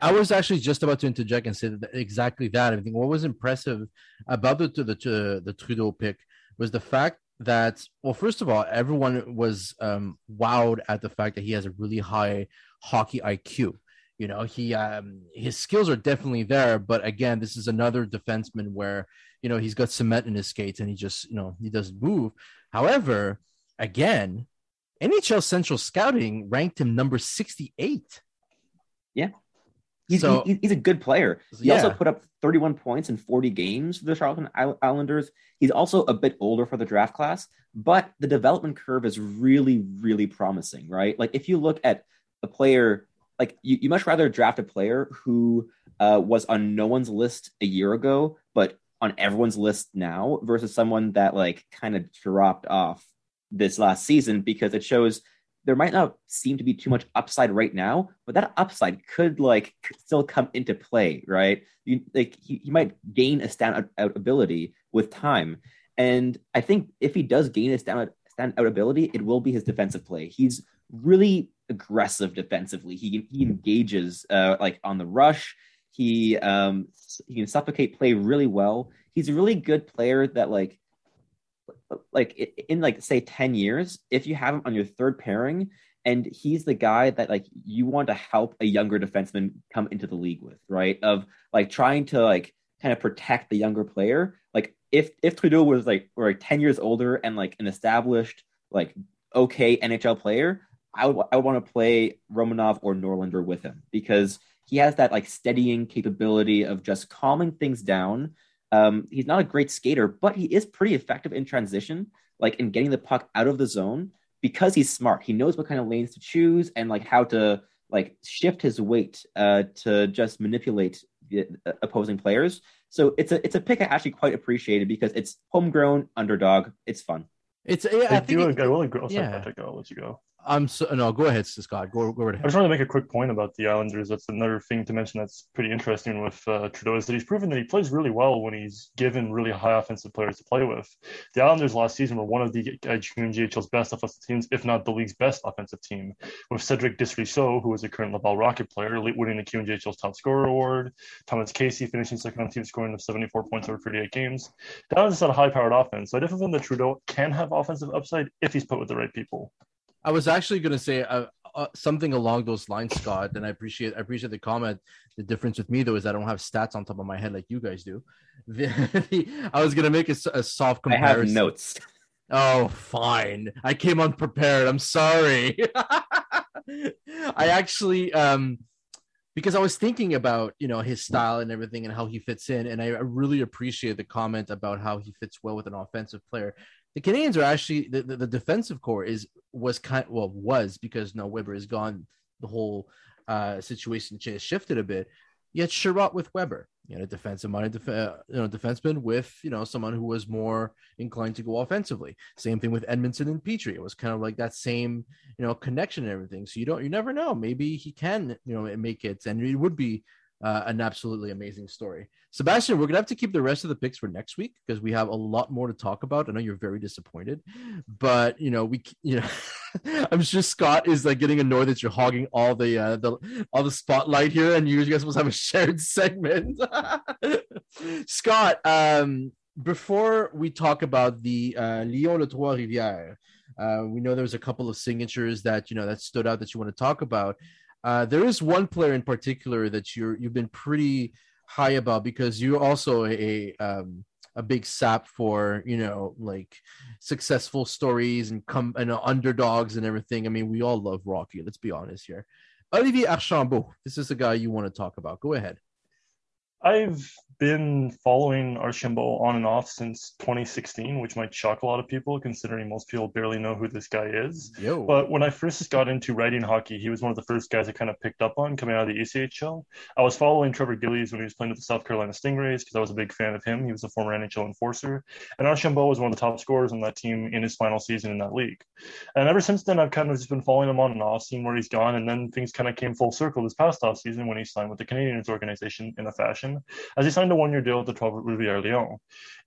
I was actually just about to interject and say that exactly that. I think what was impressive about the the the Trudeau pick was the fact that well, first of all, everyone was um, wowed at the fact that he has a really high hockey IQ. You know, he um, his skills are definitely there, but again, this is another defenseman where you know he's got cement in his skates and he just you know he doesn't move. However, again, NHL Central Scouting ranked him number sixty eight. Yeah, He's, so, he, he's a good player. He yeah. also put up 31 points in 40 games for the Charlotte Islanders. He's also a bit older for the draft class, but the development curve is really, really promising, right? Like if you look at a player, like you, you much rather draft a player who uh, was on no one's list a year ago, but on everyone's list now versus someone that like kind of dropped off this last season because it shows there might not seem to be too much upside right now, but that upside could like still come into play, right? You like he, he might gain a stand out ability with time. And I think if he does gain a stand out, ability, it will be his defensive play. He's really aggressive defensively. He he engages uh, like on the rush. He um he can suffocate play really well. He's a really good player that like like in like say 10 years if you have him on your third pairing and he's the guy that like you want to help a younger defenseman come into the league with right? Of like trying to like kind of protect the younger player. Like if if Trudeau was like or like 10 years older and like an established like okay NHL player I would I would want to play Romanov or Norlinder with him because he has that like steadying capability of just calming things down um, he's not a great skater, but he is pretty effective in transition, like in getting the puck out of the zone because he's smart. He knows what kind of lanes to choose and like how to like shift his weight uh, to just manipulate the uh, opposing players. So it's a it's a pick I actually quite appreciated because it's homegrown underdog. It's fun. It's yeah, I, I think it, I will agree. I'll, yeah. I'll let you go. I'm so no. Go ahead, Scott. Go go ahead. I just want to make a quick point about the Islanders. That's another thing to mention. That's pretty interesting with uh, Trudeau is that he's proven that he plays really well when he's given really high offensive players to play with. The Islanders last season were one of the uh, GHL's best offensive teams, if not the league's best offensive team, with Cedric Desruisseaux, who is a current Laval Rocket player, winning the QMJHL's top scorer award. Thomas Casey finishing second on team scoring of 74 points over 38 games. The Islanders had a high-powered offense, so I definitely think that Trudeau can have offensive upside if he's put with the right people. I was actually going to say uh, uh, something along those lines, Scott, and I appreciate I appreciate the comment. The difference with me though is I don't have stats on top of my head like you guys do. The, the, I was going to make a, a, soft comparison. I have notes. Oh, fine. I came unprepared. I'm sorry. I actually um because I was thinking about you know his style and everything and how he fits in, and I really appreciate the comment about how he fits well with an offensive player the Canadiens are actually the, the, the, defensive core is was kind well was because no Weber is gone. The whole uh, situation has shifted a bit. Yet Chiarot with Weber, you know, defensive minded, def- uh, you know, defenseman with you know someone who was more inclined to go offensively. Same thing with Edmundson and Petry. It was kind of like that same you know connection and everything. So you don't you never know. Maybe he can you know make it, and it would be uh, an absolutely amazing story. Sebastian, we're gonna have to keep the rest of the picks for next week because we have a lot more to talk about. I know you're very disappointed, but you know we, you know, I'm sure Scott is like getting annoyed that you're hogging all the uh, the all the spotlight here, and you guys to have a shared segment. Scott, um, before we talk about the uh, Lions Le Trois Rivières, uh, we know there's a couple of signatures that you know that stood out that you want to talk about. Uh, there is one player in particular that you're you've been pretty high about because you're also a um, a big sap for you know like successful stories and come and uh, underdogs and everything. I mean, we all love Rocky. Let's be honest here. Olivier Archambault, this is the guy you want to talk about. Go ahead. I've been following Archambault on and off since 2016, which might shock a lot of people considering most people barely know who this guy is. Yo. But when I first got into writing hockey, he was one of the first guys I kind of picked up on coming out of the ECHL. I was following Trevor Gillies when he was playing with the South Carolina Stingrays because I was a big fan of him. He was a former NHL enforcer. And Archambault was one of the top scorers on that team in his final season in that league. And ever since then, I've kind of just been following him on and off, seeing where he's gone. And then things kind of came full circle this past off season when he signed with the Canadiens organization in a fashion, as he signed a one year deal with the Trois Rivières Lions.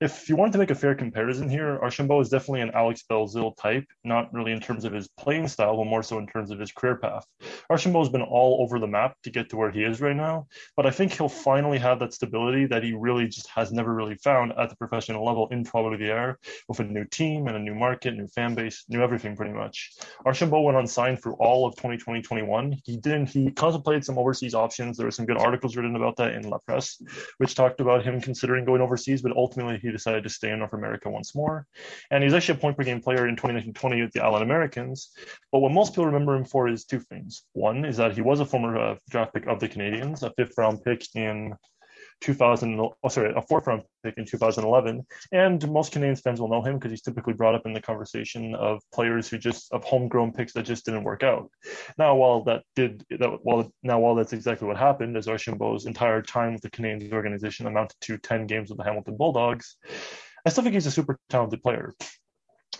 If you wanted to make a fair comparison here, Archambault is definitely an Alex Belzile type, not really in terms of his playing style, but more so in terms of his career path. Archambault has been all over the map to get to where he is right now, but I think he'll finally have that stability that he really just has never really found at the professional level in Trois Rivières with a new team and a new market, new fan base, new everything pretty much. Archambault went unsigned for all of 2020-21. He didn't. He contemplated some overseas options. There were some good articles written about that in La Presse, which talked about him considering going overseas, but ultimately he decided to stay in North America once more. And he's actually a point per game player in 2019-20 with the Allen Americans. But what most people remember him for is two things. One is that he was a former uh, draft pick of the Canadiens, a fifth round pick in 2000, oh, sorry, a fourth round pick in 2011. And most Canadiens fans will know him because he's typically brought up in the conversation of players who just of homegrown picks that just didn't work out. Now, while that did, that while now while that's exactly what happened, as Archambault's entire time with the Canadiens organization amounted to 10 games with the Hamilton Bulldogs, I still think he's a super talented player.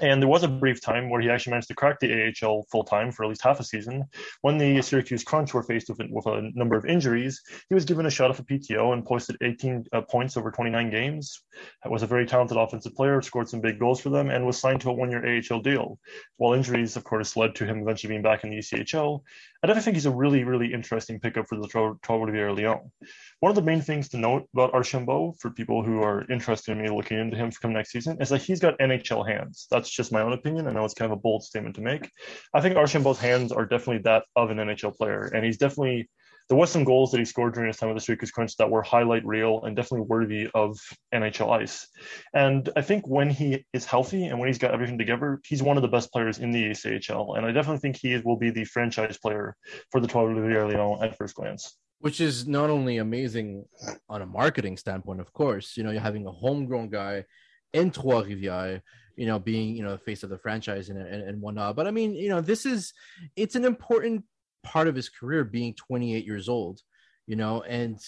And there was a brief time where he actually managed to crack the AHL full time for at least half a season. When the Syracuse Crunch were faced with, with a number of injuries, he was given a shot of a PTO and posted 18 uh, points over 29 games. That was a very talented offensive player, scored some big goals for them, and was signed to a one year AHL deal. While injuries, of course, led to him eventually being back in the ECHL, I definitely think he's a really, really interesting pickup for the Trois Rivières Lions. One of the main things to note about Archambault for people who are interested in me looking into him for come next season is that he's got NHL hands. That's just my own opinion. I know it's kind of a bold statement to make. I think Archambault's hands are definitely that of an NHL player, and he's definitely there was some goals that he scored during his time with the Syracuse Crunch that were highlight reel and definitely worthy of NHL ice. And I think when he is healthy and when he's got everything together, he's one of the best players in the ECHL. And I definitely think he will be the franchise player for the Trois Rivières at first glance which is not only amazing on a marketing standpoint, of course, you know, you're having a homegrown guy in Trois Rivières, you know, being, you know, the face of the franchise and, and, and whatnot. But I mean, you know, this is, it's an important part of his career being 28 years old, you know, and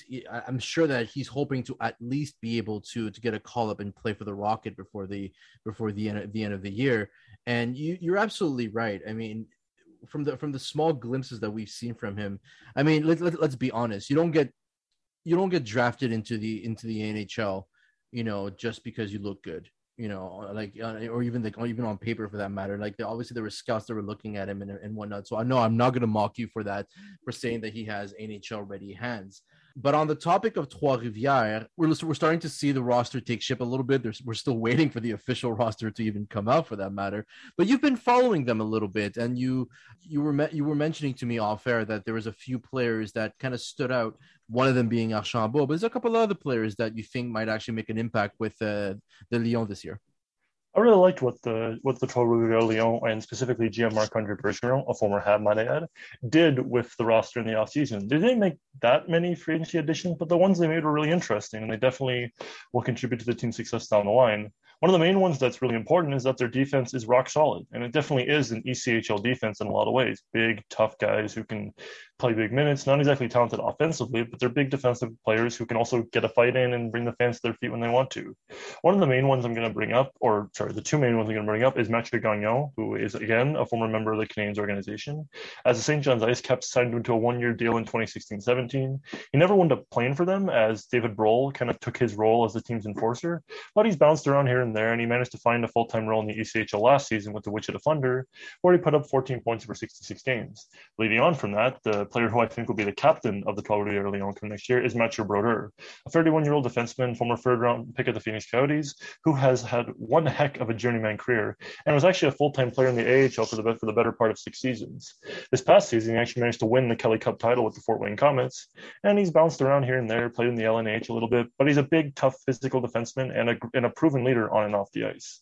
I'm sure that he's hoping to at least be able to, to get a call up and play for the Rocket before the, before the end, the end of the year. And you, you're absolutely right. I mean, from the from the small glimpses that we've seen from him. I mean, let, let, let's be honest. You don't get you don't get drafted into the into the NHL, you know, just because you look good. You know, like uh, or even like even on paper for that matter. Like obviously there were scouts that were looking at him and, and whatnot. So I know I'm not gonna mock you for that for saying that he has NHL ready hands. But on the topic of Trois Rivières, we're, we're starting to see the roster take shape a little bit. There's, we're still waiting for the official roster to even come out, for that matter. But you've been following them a little bit, and you you were me- you were mentioning to me off air that there was a few players that kind of stood out. One of them being Archambault, but there's a couple of other players that you think might actually make an impact with uh, the Lions this year. I really liked what the what the Rivières Lions and specifically GM Marc-Andre Bergeron, a former Hab might I add, did with the roster in the offseason. They didn't make that many free agency additions, but the ones they made were really interesting and they definitely will contribute to the team's success down the line. One of the main ones that's really important is that their defense is rock solid, and it definitely is an ECHL defense in a lot of ways. Big, tough guys who can play big minutes, not exactly talented offensively, but they're big defensive players who can also get a fight in and bring the fans to their feet when they want to. One of the main ones I'm going to bring up, or sorry, the two main ones I'm going to bring up is Mathieu Gagnon, who is again a former member of the Canadiens organization. As the St. John's Ice Caps signed him to a one-year deal in 2016-17. He never wound up playing for them as David Brohl kind of took his role as the team's enforcer, but he's bounced around here and there, and he managed to find a full-time role in the ECHL last season with the Wichita Thunder, where he put up 14 points over 66 games. Leading on from that, the player who I think will be the captain of the Trois Rivières Lions come next year is Mathieu Brodeur, a 31-year-old defenseman, former third-round pick of the Phoenix Coyotes, who has had one heck of a journeyman career and was actually a full-time player in the AHL for the for the better part of six seasons. This past season, he actually managed to win the Kelly Cup title with the Fort Wayne Komets, and he's bounced around here and there, played in the LNH a little bit, but he's a big, tough, physical defenseman and a, and a proven leader on and off the ice.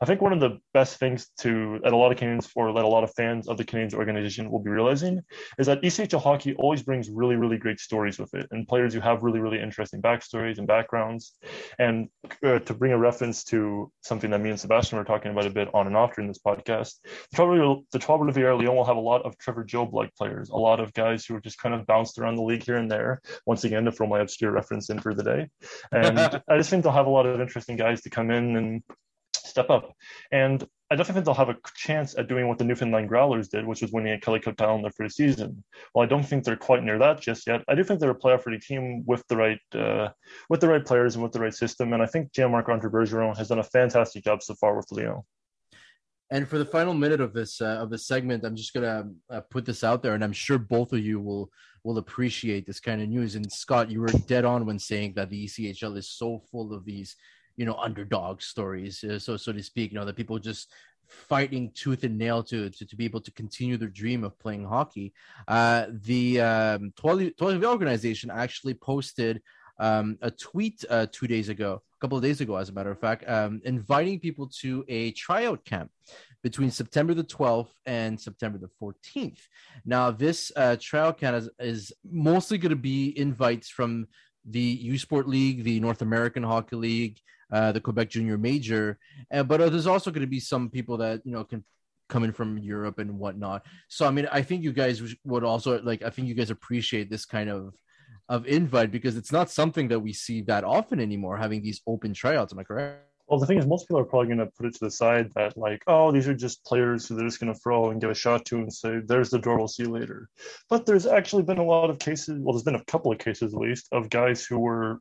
I think one of the best things to that a lot of Canadians or that a lot of fans of the Canadiens organization will be realizing is that ECHL hockey always brings really, really great stories with it, and players who have really, really interesting backstories and backgrounds. And uh, to bring a reference to something that me and Sebastian were talking about a bit on and off during this podcast, the Trois Rivières Lions will have a lot of Trevor Job like players, a lot of guys who are just kind of bounced around the league here and there. Once again, to throw my obscure reference in for the day, and I just think they'll have a lot of interesting guys to come in and step up. And I definitely think they'll have a chance at doing what the Newfoundland Growlers did, which was winning a Kelly Cup title in their first season. While I don't think they're quite near that just yet, I do think they're a playoff ready team with the right uh, with the right players and with the right system. And I think Jean-Marc Andre Bergeron has done a fantastic job so far with Lions. And for the final minute of this uh, of this segment, I'm just gonna uh, put this out there, and I'm sure both of you will will appreciate this kind of news. And Scott, you were dead on when saying that the ECHL is so full of these you know underdog stories uh, so so to speak you know that people just fighting tooth and nail to, to, to be able to continue their dream of playing hockey uh, the um, 12, 12 organization actually posted um, a tweet uh, two days ago a couple of days ago as a matter of fact um, inviting people to a tryout camp between September the 12th and September the 14th. Now, this uh, tryout camp is, is mostly going to be invites from the U Sport League, the North American Hockey League, uh, the Quebec Junior Major. Uh, but there's also going to be some people that you know can come in from Europe and whatnot. So I mean, I think you guys would also like. I think you guys appreciate this kind of of invite because it's not something that we see that often anymore. Having these open tryouts. Am I correct? Well, the thing is, most people are probably going to put it to the side that, like, oh, these are just players who they're just going to throw and give a shot to and say, there's the door, we'll see you later. But there's actually been a lot of cases, well, there's been a couple of cases at least, of guys who were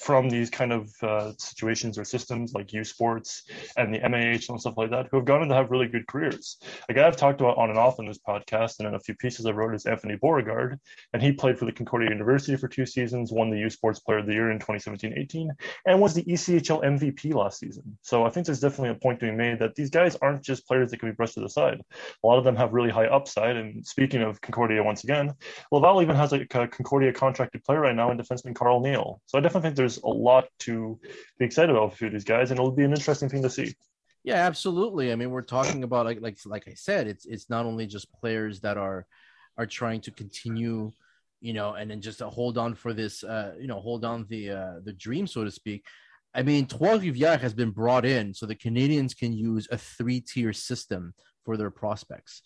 from these kind of uh, situations or systems like U Sports and the MAH and stuff like that, who have gone on to have really good careers. A guy I've talked about on and off in this podcast and in a few pieces I wrote is Anthony Beauregard, and he played for the Concordia University for two seasons, won the U Sports Player of the Year in 2017-18, and was the ECHL MVP last season. So I think there's definitely a point to be made that these guys aren't just players that can be brushed to the side. A lot of them have really high upside. And speaking of Concordia once again, Laval even has a Concordia contracted player right now in defenseman Carl Neal. So I definitely think there's there's a lot to be excited about for these guys, and it'll be an interesting thing to see. Yeah, absolutely. I mean, we're talking about like like like I said, it's it's not only just players that are are trying to continue, you know, and then just hold on for this, uh, you know, hold on the uh, the dream, so to speak. I mean, Trois Rivières has been brought in so the Canadiens can use a three tier system for their prospects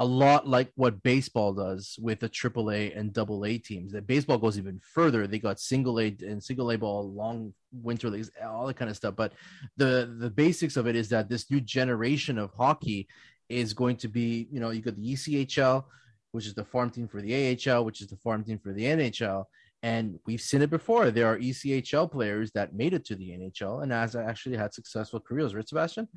a lot like what baseball does with the AAA and double A teams. That baseball goes even further. They got single A and single A ball, long winter leagues, all that kind of stuff. But the the basics of it is that this new generation of hockey is going to be, you know, you got the ECHL, which is the farm team for the AHL, which is the farm team for the NHL. And we've seen it before. There are ECHL players that made it to the NHL and has actually had successful careers. Right, Sebastian?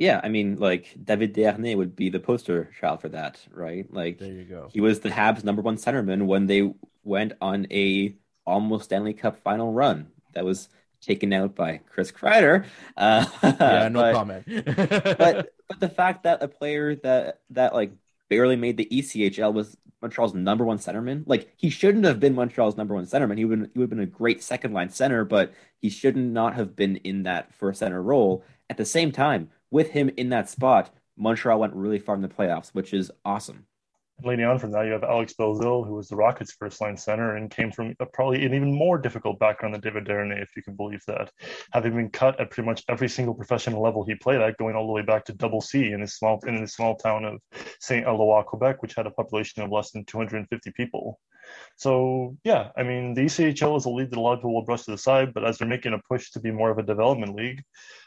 Yeah, I mean, like David Desharnais would be the poster child for that, right? Like, there you go. He was the Habs' number one centerman when they went on a almost Stanley Cup final run. That was taken out by Chris Kreider. Uh, yeah, no but, comment. but but the fact that a player that that like barely made the ECHL was Montreal's number one centerman. Like he shouldn't have been Montreal's number one centerman. He would he would have been a great second line center, but he shouldn't not have been in that first center role. At the same time, with him in that spot, Montreal went really far in the playoffs, which is awesome. Leading on from that, you have Alex Belzile, who was the Rockets' first line center and came from a, probably an even more difficult background than David Desharnais, if you can believe that. Having been cut at pretty much every single professional level he played at, going all the way back to Double C in his small in his small town of Saint Eloi, Quebec, which had a population of less than 250 people. So yeah, I mean the ECHL is a league that a lot of people will brush to the side, but as they're making a push to be more of a development league,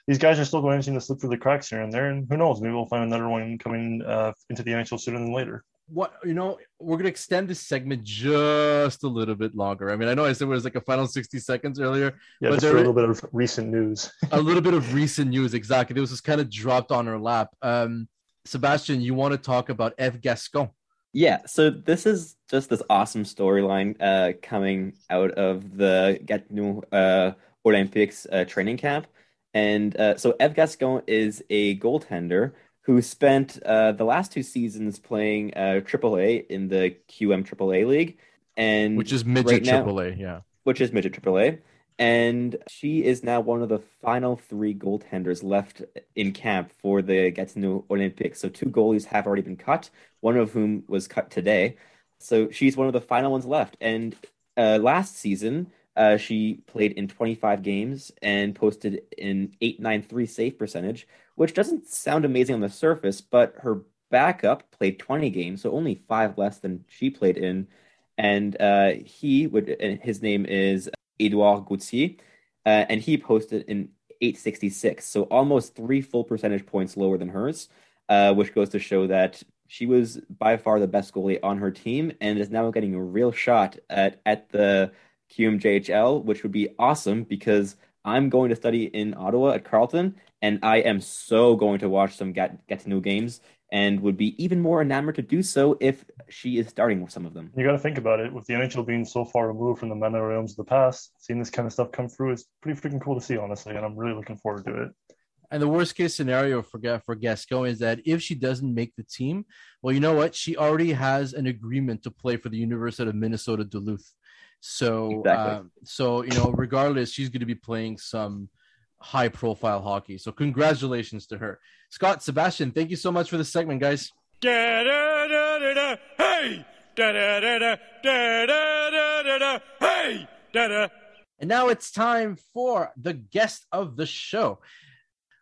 these guys are still going to to slip through the cracks here and there, and who knows, maybe we'll find another one coming uh, into the NHL sooner than later. What you know, we're gonna extend this segment just a little bit longer. I mean, I know I said it was like a final sixty seconds earlier, yeah, but there a little bit of recent news. a little bit of recent news, exactly. It was just kind of dropped on our lap. Um, Sebastian, you want to talk about Eve Gascon? Yeah, so this is just this awesome storyline uh, coming out of the Gatineau uh, Olympics uh, training camp. And uh, so Eve Gascon is a goaltender who spent uh, the last two seasons playing uh, AAA in the QM AAA league, and which is midget right now, AAA, yeah, which is midget AAA. and she is now one of the final three goaltenders left in camp for the Gatineau Olympics. So two goalies have already been cut, one of whom was cut today. So she's one of the final ones left. And uh, last season, uh, she played in 25 games and posted an 893 save percentage, which doesn't sound amazing on the surface, but her backup played 20 games, so only five less than she played in. And uh, he would, his name is Edouard Gauthier, uh, and he posted an 866, so almost three full percentage points lower than hers, uh, which goes to show that she was by far the best goalie on her team and is now getting a real shot at, at the QMJHL, which would be awesome because I'm going to study in Ottawa at Carleton, and I am so going to watch some get, Gatineau games and would be even more enamored to do so if she is starting with some of them. You got to think about it. With the NHL being so far removed from the meta realms of the past, seeing this kind of stuff come through is pretty freaking cool to see, honestly, and I'm really looking forward to it. And the worst case scenario for for Gascon is that if she doesn't make the team, well, you know what? She already has an agreement to play for the University of Minnesota Duluth. So, exactly. uh, so you know, regardless, she's going to be playing some high profile hockey. So congratulations to her. Scott, Sebastian, thank you so much for the segment, guys. Hey! Hey! And now it's time for the guest of the show.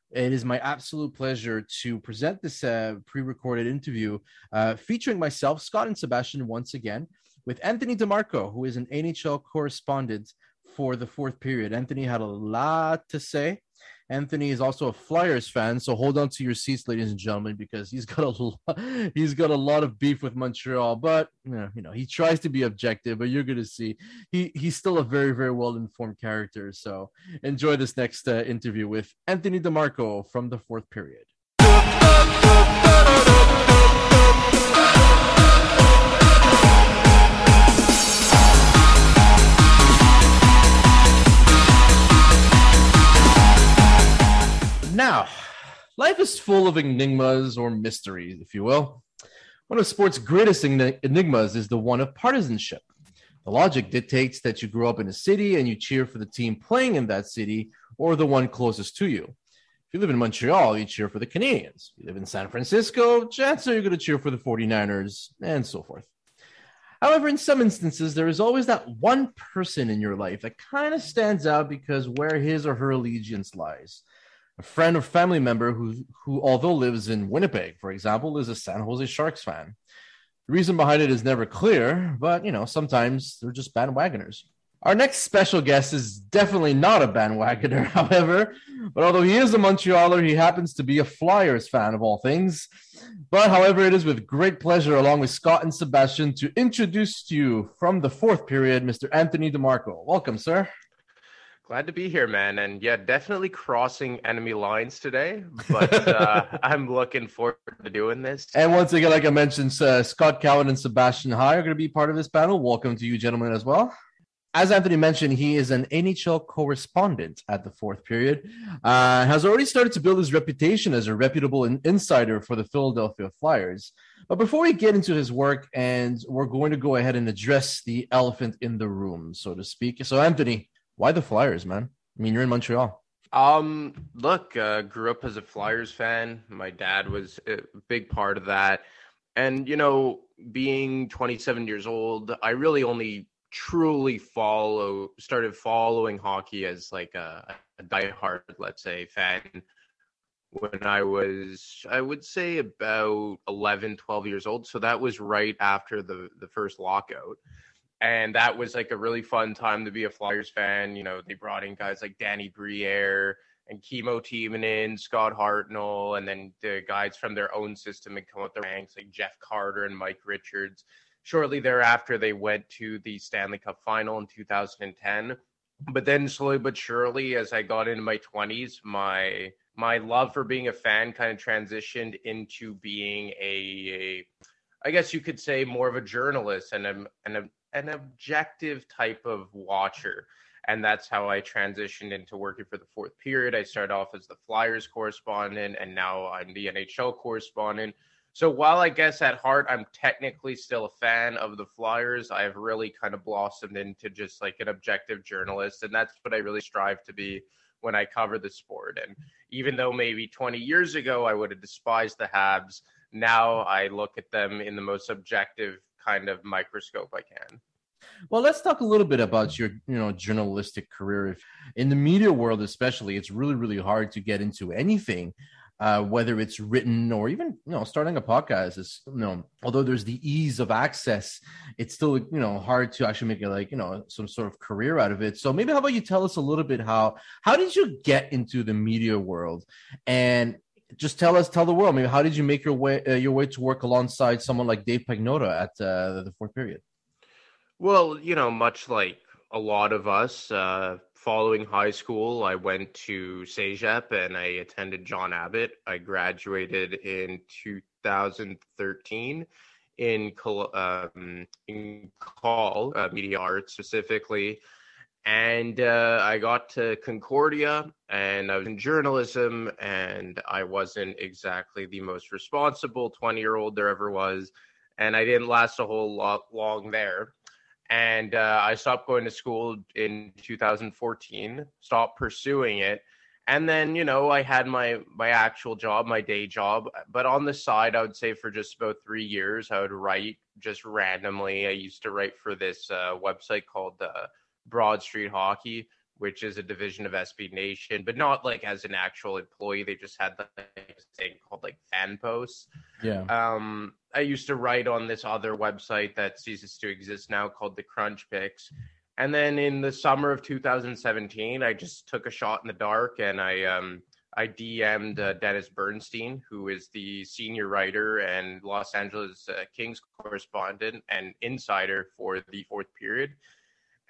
It is my absolute pleasure to present this uh, pre recorded interview uh, featuring myself, Scott, and Sebastian once again with Anthony DeMarco, who is an NHL correspondent for the fourth period. Anthony had a lot to say. Anthony is also a Flyers fan, so hold on to your seats, ladies and gentlemen, because he's got a lot, he's got a lot of beef with Montreal. But you know, he tries to be objective, but you're gonna see he he's still a very very well informed character. So enjoy this next uh, interview with Anthony DeMarco from the fourth period. Now, life is full of enigmas or mysteries, if you will. One of sports' greatest enigmas is the one of partisanship. The logic dictates that you grow up in a city and you cheer for the team playing in that city or the one closest to you. If you live in Montreal, you cheer for the Canadiens. If you live in San Francisco, chances are you're going to cheer for the 49ers, and so forth. However, in some instances, there is always that one person in your life that kind of stands out because where his or her allegiance lies a friend or family member who, who, although lives in Winnipeg, for example, is a San Jose Sharks fan. The reason behind it is never clear, but you know, sometimes they're just bandwagoners. Our next special guest is definitely not a bandwagoner, however, but although he is a Montrealer, he happens to be a Flyers fan of all things. But however, it is with great pleasure, along with Scott and Sebastian, to introduce to you from the fourth period, Mr. Anthony DeMarco. Welcome, sir. Glad to be here, man. And yeah, definitely crossing enemy lines today, but uh, I'm looking forward to doing this. And once again, like I mentioned, uh, Scott Cowan and Sebastian High are going to be part of this panel. Welcome to you, gentlemen, as well. As Anthony mentioned, he is an NHL correspondent at the fourth period. Uh, has already started to build his reputation as a reputable in- insider for the Philadelphia Flyers. But before we get into his work, and we're going to go ahead and address the elephant in the room, so to speak. So, Anthony, why the Flyers, man? I mean, you're in Montreal. Um, look, uh, grew up as a Flyers fan. My dad was a big part of that. And, you know, being 27 years old, I really only truly follow, started following hockey as like a, a diehard, let's say, fan when I was, I would say about 11, 12 years old. So that was right after the, the first lockout and that was like a really fun time to be a Flyers fan. You know, they brought in guys like Danny Briere and Kimmo Timonen, Scott Hartnell, and then the guys from their own system and come up the ranks like Jeff Carter and Mike Richards. Shortly thereafter, they went to the Stanley Cup final in 2010. But then slowly but surely, as I got into my 20s, my my love for being a fan kind of transitioned into being a, a I guess you could say more of a journalist and a, and a an objective type of watcher. And that's how I transitioned into working for the fourth period. I started off as the Flyers correspondent, and now I'm the NHL correspondent, So while I guess at heart I'm technically still a fan of the Flyers, I've really kind of blossomed into just like an objective journalist, and that's what I really strive to be when I cover the sport. And even though maybe 20 years ago I would have despised the Habs, now I look at them in the most objective kind of microscope I can. Well, let's talk a little bit about your, you know, journalistic career. If in the media world, especially, it's really, really hard to get into anything, uh, whether it's written or even, you know, starting a podcast. Is you know, although there's the ease of access, it's still, you know, hard to actually make it like, you know, some sort of career out of it. So maybe how about you tell us a little bit how how did you get into the media world, and just tell us, tell the world, maybe how did you make your way uh, your way to work alongside someone like Dave Pagnotta at uh, the fourth period? Well, you know, much like a lot of us, uh, following high school, I went to CEGEP and I attended John Abbott. I graduated in 2013 in um, in call uh, media arts specifically and uh, I got to Concordia and I was in journalism and I wasn't exactly the most responsible 20 year old there ever was and I didn't last a whole lot long there. And uh, I stopped going to school in 2014 stopped pursuing it and then you know I had my my actual job my day job but on the side I would say for just about 3 years I would write just randomly. I used to write for this uh, website called uh, Broad Street Hockey, which is a division of SB Nation, but not like as an actual employee. They just had like thing called like fan posts. Yeah. Um, I used to write on this other website that ceases to exist now called the Crunch Picks. And then in the summer of 2017, I just took a shot in the dark and I um I DM'd uh, Dennis Bernstein, who is the senior writer and Los Angeles uh, Kings correspondent and insider for the fourth period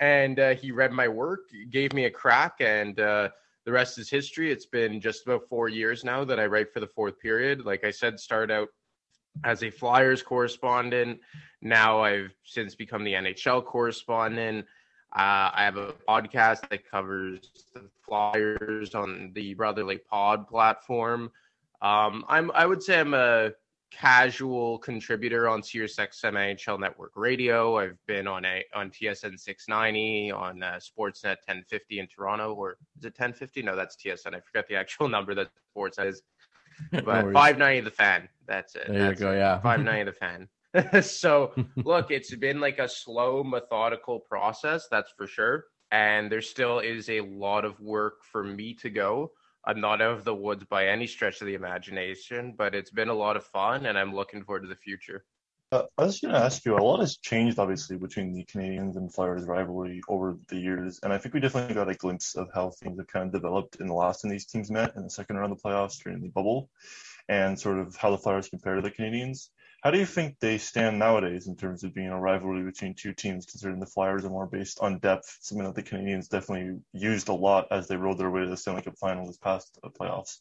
and uh, he read my work, gave me a crack, and uh, the rest is history. It's been just about four years now that I write for the fourth period. Like I said, start out as a Flyers correspondent. Now I've since become the NHL correspondent. Uh, I have a podcast that covers the Flyers on the Brotherly Pod platform. Um, I'm I would say I'm a casual contributor on SiriusXM NHL Network Radio. I've been on a on TSN 690 on uh, Sportsnet 1050 in Toronto, or is it 1050? No, that's TSN. I forget the actual number that Sportsnet is. But no 590 the fan. That's it. There that's you go. It. Yeah. 590 the fan. so look, it's been like a slow, methodical process. That's for sure. And there still is a lot of work for me to go I'm not out of the woods by any stretch of the imagination, but it's been a lot of fun, and I'm looking forward to the future. Uh, I was going to ask you, a lot has changed, obviously, between the Canadiens and Flyers rivalry over the years. And I think we definitely got a glimpse of how things have kind of developed in the last time these teams met in the second round of the playoffs during the bubble and sort of how the Flyers compare to the Canadiens. How do you think they stand nowadays in terms of being a rivalry between two teams, considering the Flyers are more based on depth, something that the Canadiens definitely used a lot as they rode their way to the Stanley Cup final this past uh, playoffs?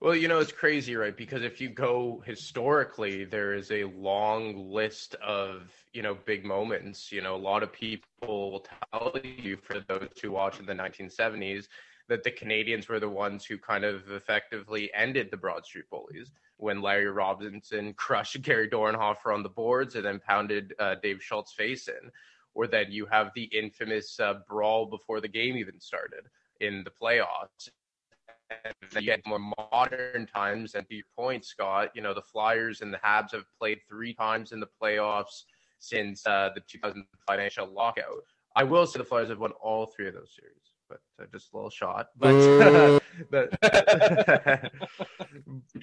Well, you know, it's crazy, right? Because if you go historically, there is a long list of, you know, big moments. You know, a lot of people will tell you, for those who watch in the 1970s, that the Canadiens were the ones who kind of effectively ended the Broad Street Bullies when Larry Robinson crushed Gary Dornhoefer on the boards and then pounded uh, Dave Schultz face in. Or then you have the infamous uh, brawl before the game even started in the playoffs. And then you get more modern times, and to your point, Scott, you know, the Flyers and the Habs have played three times in the playoffs since uh, the 2000 financial lockout. I will say the Flyers have won all three of those series but uh, just a little shot. But, but,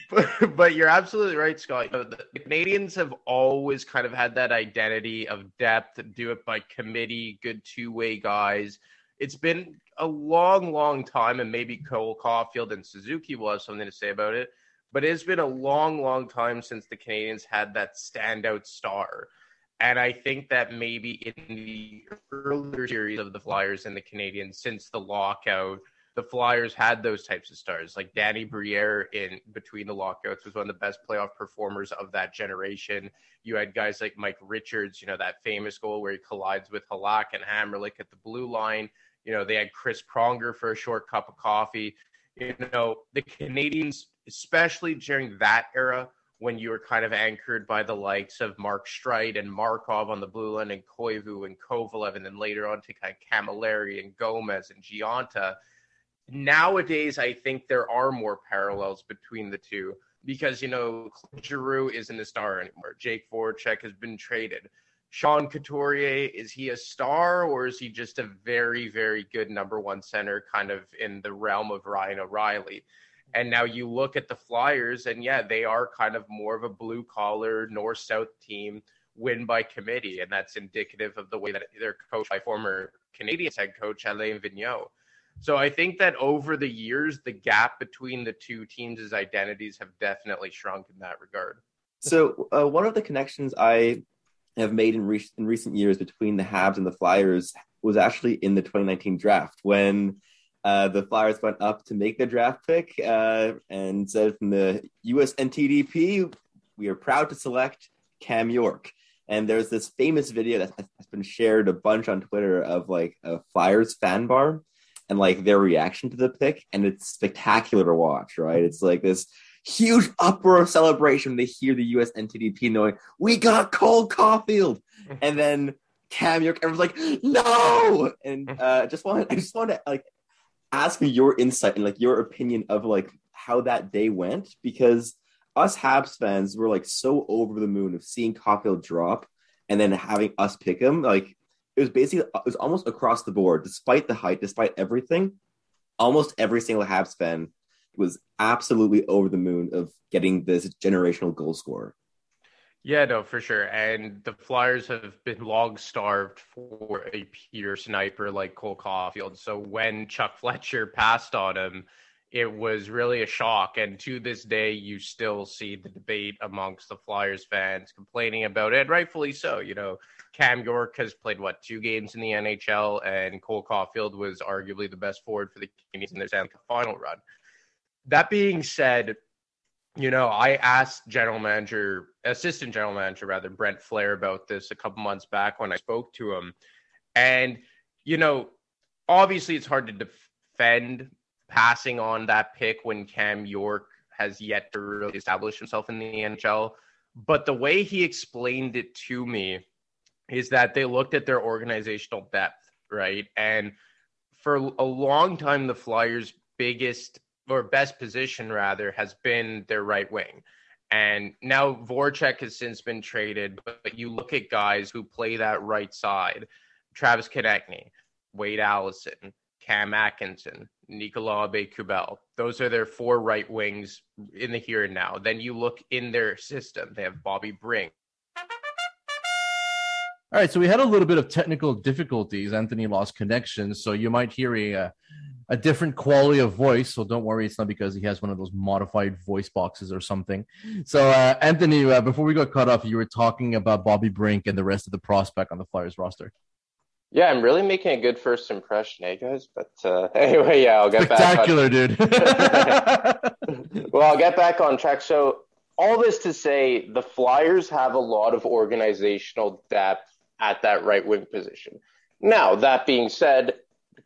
but, but you're absolutely right, Scott. You know, the, Canadiens have always kind of had that identity of depth, do it by committee, good two way guys. It's been a long, long time, and maybe Cole Caufield and Suzuki will have something to say about it. But it's been a long, long time since the Canadiens had that standout star. And I think that maybe in the earlier series of the Flyers and the Canadiens since the lockout, the Flyers had those types of stars. Like Danny Briere in between the lockouts was one of the best playoff performers of that generation. You had guys like Mike Richards, you know, that famous goal where he collides with Halak and Hamrlik at the blue line. You know, they had Chris Pronger for a short cup of coffee. You know, the Canadiens, especially during that era, when you were kind of anchored by the likes of Mark Streit and Markov on the blue line and Koivu and Kovalev, and then later on to kind of Cammalleri and Gomez and Gionta. Nowadays, I think there are more parallels between the two because, you know, Giroux isn't a star anymore. Jake Voracek has been traded. Sean Couturier, is he a star or is he just a very, very good number one center kind of in the realm of Ryan O'Reilly? And now you look at the Flyers, and yeah, they are kind of more of a blue collar north south team, win by committee. And that's indicative of the way that they're coached by former Canadiens head coach Alain Vigneault. So I think that over the years, the gap between the two teams' identities have definitely shrunk in that regard. So uh, one of the connections I have made in, re- in recent years between the Habs and the Flyers was actually in the 2019 draft when uh, the Flyers went up to make the draft pick uh, and said from the USNTDP, we are proud to select Cam York. And there's this famous video that has been shared a bunch on Twitter of like a Flyers fan bar and like their reaction to the pick. And it's spectacular to watch, right? It's like this huge uproar of celebration when they hear the US NTDP knowing we got Cole Caufield. and then Cam York, everyone's like, no. And uh, just want I just want to like ask me your insight and like your opinion of like how that day went because us Habs fans were like so over the moon of seeing Caufield drop and then having us pick him. Like it was basically uh, it was almost across the board, despite the height, despite everything. Almost every single Habs fan was absolutely over the moon of getting this generational goal scorer. Yeah, no, for sure. And the Flyers have been long starved for a pure sniper like Cole Caufield. So when Chuck Fletcher passed on him, it was really a shock. And to this day, you still see the debate amongst the Flyers fans complaining about it, rightfully so. You know, Cam York has played what two games in the NHL, and Cole Caufield was arguably the best forward for the Canadiens in their Stanley Cup final run. That being said, you know, I asked general manager, assistant general manager rather, Brent Flahr about this a couple months back when I spoke to him. And, you know, obviously it's hard to defend passing on that pick when Cam York has yet to really establish himself in the NHL. But the way he explained it to me is that they looked at their organizational depth, right? And for a long time, the Flyers' biggest or best position rather has been their right wing. And now Voracek has since been traded, but you look at guys who play that right side: Travis Konecny, Wade Allison, Cam Atkinson, Nicolas Aube-Kubel. Those are their four right wings in the here and now. Then you look in their system; they have Bobby Brink. All right, so we had a little bit of technical difficulties. Anthony lost connection, so you might hear a uh, a different quality of voice. So don't worry, it's not because he has one of those modified voice boxes or something. So uh, Anthony, uh, before we got cut off, you were talking about Bobby Brink and the rest of the prospect on the Flyers roster. Yeah, I'm really making a good first impression, eh, guys? But uh, anyway, yeah, I'll get Spectacular, back. Spectacular, dude. well, I'll get back on track. So, all this to say, the Flyers have a lot of organizational depth at that right wing position. Now, that being said,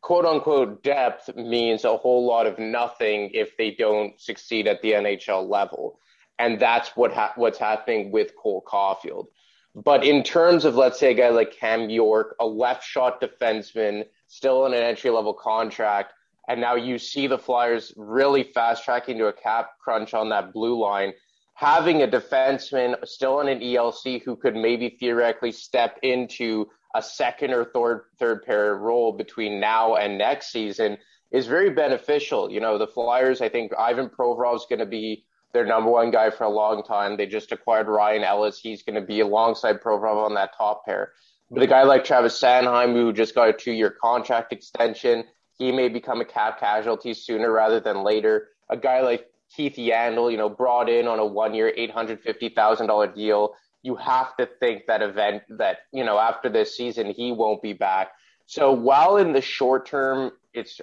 quote unquote depth means a whole lot of nothing if they don't succeed at the NHL level. And that's what ha- what's happening with Cole Caufield. But in terms of, let's say, a guy like Cam York, a left shot defenseman, still in an entry level contract, and now you see the Flyers really fast tracking to a cap crunch on that blue line. Having a defenseman still in an ELC who could maybe theoretically step into a second or third third pair role between now and next season is very beneficial. You know, the Flyers, I think Ivan Provorov is going to be their number one guy for a long time. They just acquired Ryan Ellis. He's going to be alongside Provorov on that top pair. But a guy like Travis Sanheim, who just got a two year contract extension, he may become a cap casualty sooner rather than later. A guy like Keith Yandle, you know, brought in on a one year, $850,000 deal you have to think that event that you know after this season he won't be back. So while in the short term it's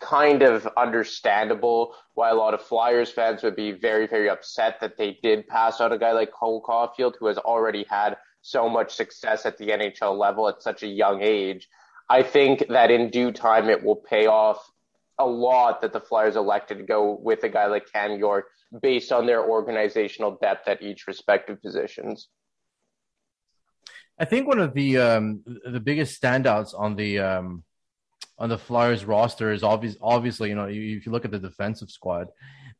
kind of understandable why a lot of Flyers fans would be very very upset that they did pass out a guy like Cole Caufield who has already had so much success at the NHL level at such a young age. I think that in due time it will pay off a lot that the Flyers elected to go with a guy like Cam York based on their organizational depth at each respective positions. I think one of the um, the biggest standouts on the um, on the Flyers roster is obvious. Obviously, you know, if you look at the defensive squad,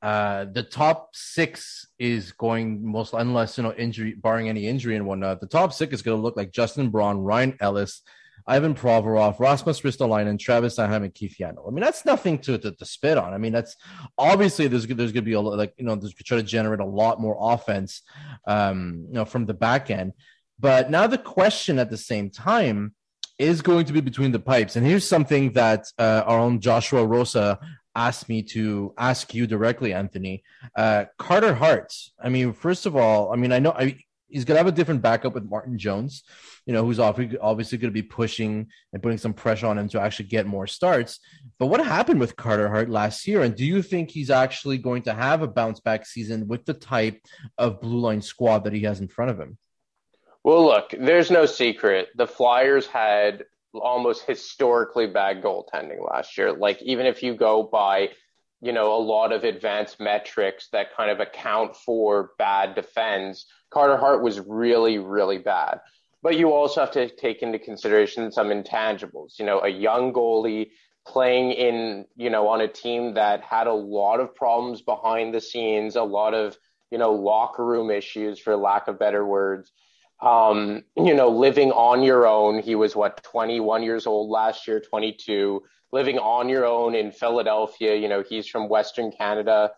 uh, the top six is going most unless you know injury, barring any injury and whatnot. The top six is going to look like Justin Braun, Ryan Ellis, Ivan Provorov, Rasmus Ristolainen, Travis Sanheim, and Keith Yandle. I mean, that's nothing to, to, to spit on. I mean, that's obviously there's there's going to be a like you know there's try to generate a lot more offense, um, you know, from the back end. But now the question at the same time is going to be between the pipes. And here's something that uh, our own Joshua Rosa asked me to ask you directly, Anthony. Uh, Carter Hart. I mean, first of all, I mean, I know I, he's going to have a different backup with Martin Jones, you know, who's obviously going to be pushing and putting some pressure on him to actually get more starts. But what happened with Carter Hart last year? And do you think he's actually going to have a bounce back season with the type of blue line squad that he has in front of him? Well, look, there's no secret. The Flyers had almost historically bad goaltending last year. Like, even if you go by, you know, a lot of advanced metrics that kind of account for bad defense, Carter Hart was really, really bad. But you also have to take into consideration some intangibles. You know, a young goalie playing in, you know, on a team that had a lot of problems behind the scenes, a lot of, you know, locker room issues, for lack of better words um, you know, living on your own. He was what 21 years old last year, 22. Living on your own in Philadelphia. You know, he's from Western Canada,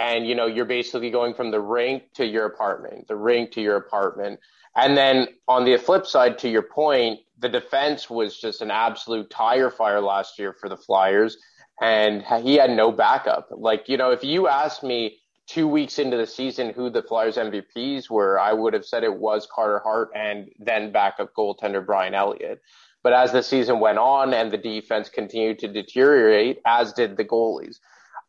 and you know, you're basically going from the rink to your apartment, the rink to your apartment, and then on the flip side, to your point, the defense was just an absolute tire fire last year for the Flyers, and he had no backup. Like, you know, if you asked me two weeks into the season who the Flyers MVPs were, I would have said it was Carter Hart and then backup goaltender Brian Elliott. But as the season went on and the defense continued to deteriorate, as did the goalies,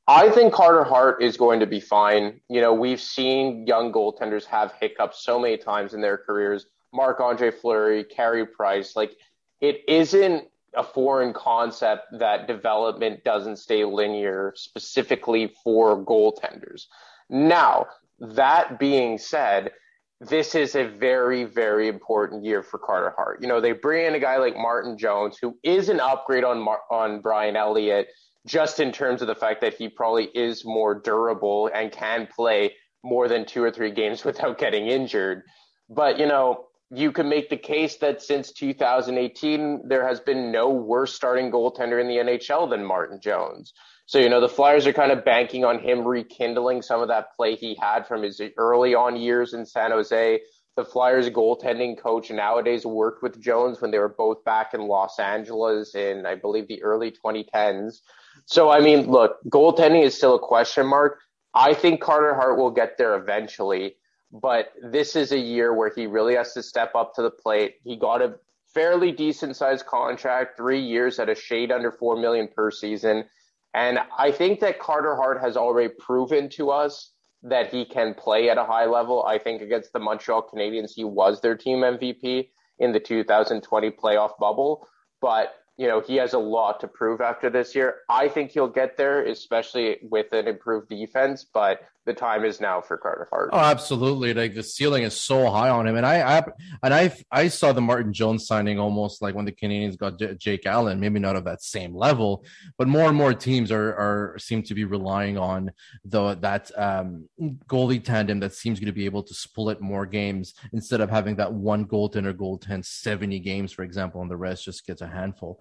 I think Carter Hart is going to be fine. You know, we've seen young goaltenders have hiccups so many times in their careers. Marc Andre Fleury, Carey Price, like it isn't a foreign concept that development doesn't stay linear specifically for goaltenders. Now, that being said, this is a very, very important year for Carter Hart. You know, they bring in a guy like Martin Jones, who is an upgrade on on Brian Elliott, just in terms of the fact that he probably is more durable and can play more than two or three games without getting injured. But you know, you can make the case that since 2018, there has been no worse starting goaltender in the NHL than Martin Jones. So, you know, the Flyers are kind of banking on him rekindling some of that play he had from his early on years in San Jose. The Flyers goaltending coach nowadays worked with Jones when they were both back in Los Angeles in, I believe, the early 2010s. So, I mean, look, goaltending is still a question mark. I think Carter Hart will get there eventually, but this is a year where he really has to step up to the plate. He got a fairly decent sized contract, three years at a shade under four million per season. And I think that Carter Hart has already proven to us that he can play at a high level. I think against the Montreal Canadiens, he was their team MVP in the 2020 playoff bubble. But you know, he has a lot to prove after this year. I think he'll get there, especially with an improved defense, but the time is now for Carter Hart. Oh, absolutely. Like the ceiling is so high on him. And I, I and I I saw the Martin Jones signing almost like when the Canadiens got J- Jake Allen, maybe not of that same level, but more and more teams are are seem to be relying on the that um, goalie tandem that seems going to be able to split more games instead of having that one goaltender goaltend 70 games, for example, and the rest just gets a handful.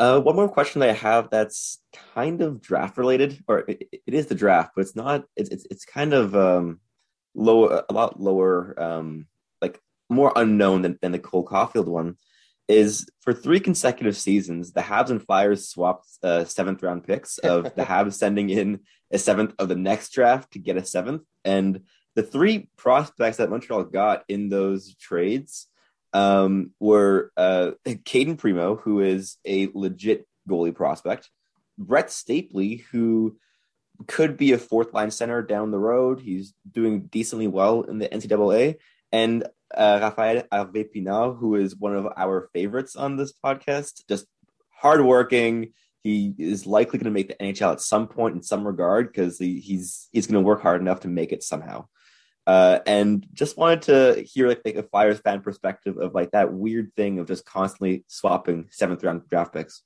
Uh, one more question that I have that's kind of draft related, or it, it is the draft, but it's not. It's it's, it's kind of um, lower, a lot lower, um, like more unknown than, than the Cole Caufield one. Is for three consecutive seasons, the Habs and Flyers swapped uh, seventh round picks of the Habs sending in a seventh of the next draft to get a seventh, and the three prospects that Montreal got in those trades um, were uh, Cayden Primeau, who is a legit goalie prospect, Brett Stapley, who could be a fourth line center down the road. He's doing decently well in the NCAA, and uh, Rafael Pinard, who is one of our favorites on this podcast, just hardworking, he is likely going to make the NHL at some point in some regard because he, he's he's going to work hard enough to make it somehow. Uh, and just wanted to hear like, like a Flyers fan perspective of like that weird thing of just constantly swapping seventh round draft picks.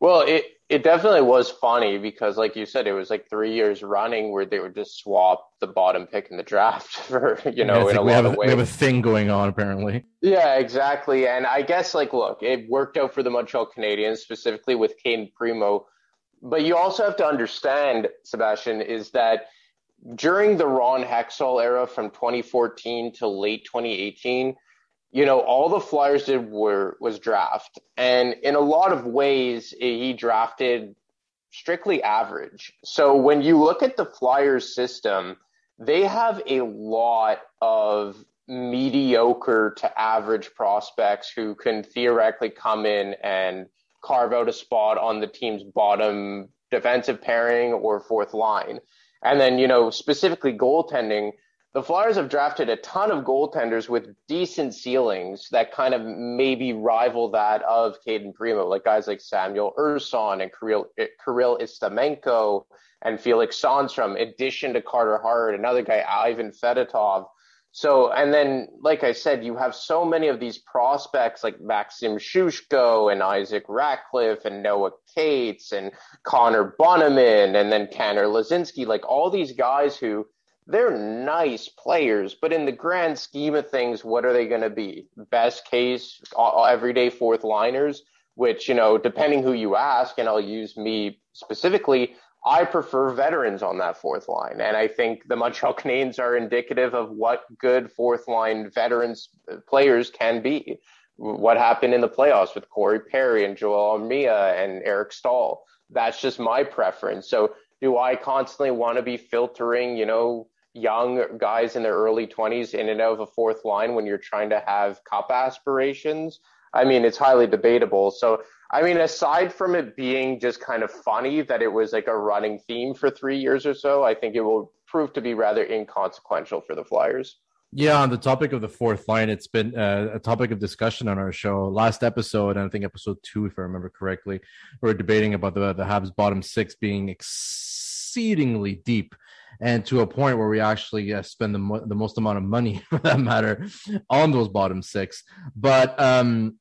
Well, it it definitely was funny because, like you said, it was like three years running where they would just swap the bottom pick in the draft for you know Yeah, in a we lot have of a, ways. we have a thing going on apparently. Yeah, exactly. And I guess like look, it worked out for the Montreal Canadiens specifically with Cayden Primeau. But you also have to understand, Sebastian, is that during the Ron Hextall era from 2014 to late 2018, you know, all the Flyers did were was draft. And in a lot of ways, eh, he drafted strictly average. So when you look at the Flyers system, they have a lot of mediocre to average prospects who can theoretically come in and carve out a spot on the team's bottom defensive pairing or fourth line. And then, you know, specifically goaltending, the Flyers have drafted a ton of goaltenders with decent ceilings that kind of maybe rival that of Cayden Primeau, like guys like Samuel Ersson and Kirill, eh, Kirill Ustimenko and Felix Sandstrom, addition to Carter Hart, another guy, Ivan Fedotov. So, and then, like I said, you have so many of these prospects like Maxim Sushko and Isaac Ratcliffe and Noah Cates and Connor Bunnaman and then Tanner Laczynski, like all these guys who they're nice players, but in the grand scheme of things, what are they going to be? Best case, everyday fourth liners, which, you know, depending who you ask, and I'll use me specifically, I prefer veterans on that fourth line. And I think the Montreal Canadiens are indicative of what good fourth line veterans uh, players can be. What happened in the playoffs with Corey Perry and Joel Armia and Eric Staal. That's just my preference. So do I constantly want to be filtering, you know, young guys in their early 20s in and out of a fourth line when you're trying to have cup aspirations? I mean, it's highly debatable. So, I mean, aside from it being just kind of funny that it was like a running theme for three years or so, I think it will prove to be rather inconsequential for the Flyers. Yeah, on the topic of the fourth line, it's been uh, a topic of discussion on our show. Last episode, and I think episode two, if I remember correctly, we were debating about the the Habs bottom six being exceedingly deep, and to a point where we actually uh, spend the mo- the most amount of money, for that matter, on those bottom six. But um,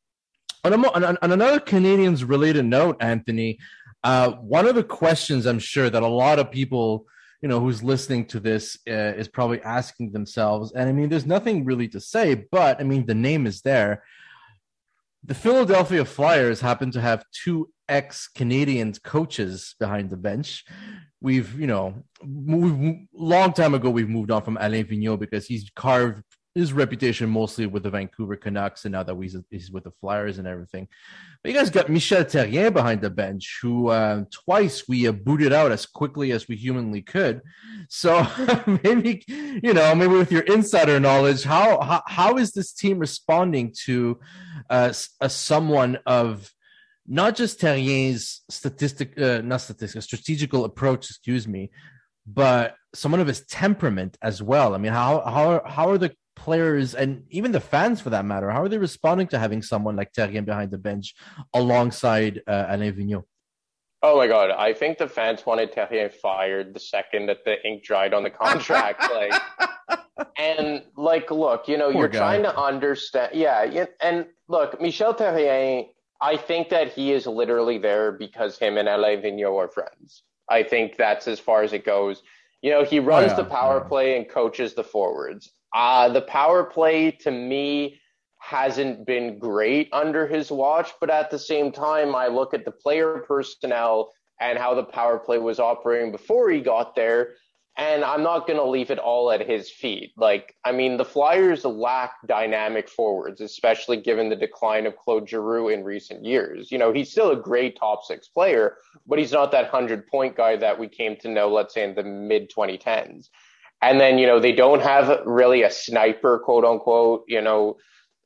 on, a on, another Canadiens related note, Anthony, uh, one of the questions I'm sure that a lot of people you know who's listening to this uh, is probably asking themselves and i mean there's nothing really to say but i mean the name is there. The philadelphia flyers happen to have two ex canadian coaches behind the bench. We've you know long time ago we've moved on from alain vigneault because he's carved his reputation mostly with the Vancouver Canucks, and now that he's, he's with the Flyers and everything. But you guys got Michel Therrien behind the bench, who uh, twice we uh, booted out as quickly as we humanly could. So maybe you know, maybe with your insider knowledge, how how, how is this team responding to uh, a someone of not just Therrien's statistic, uh, not statistic, strategical approach, excuse me, but someone of his temperament as well. I mean, how how how are the players and even the fans for that matter, how are they responding to having someone like Therrien behind the bench alongside uh, Alain Vigneault? Oh my god, I think the fans wanted Therrien fired the second that the ink dried on the contract. like, and like, look, you know, Poor you're guy. trying to understand. Yeah, and look, Michel Therrien. I think that he is literally there because him and Alain Vigneault are friends. I think that's as far as it goes. You know, he runs yeah, the power play and coaches the forwards. Uh, the power play to me hasn't been great under his watch, but at the same time, I look at the player personnel and how the power play was operating before he got there, and I'm not going to leave it all at his feet. Like, I mean, the Flyers lack dynamic forwards, especially given the decline of Claude Giroux in recent years. You know, he's still a great top six player, but he's not that 100 point guy that we came to know, let's say, in the mid 2010s. And then, you know, they don't have really a sniper, quote unquote. You know,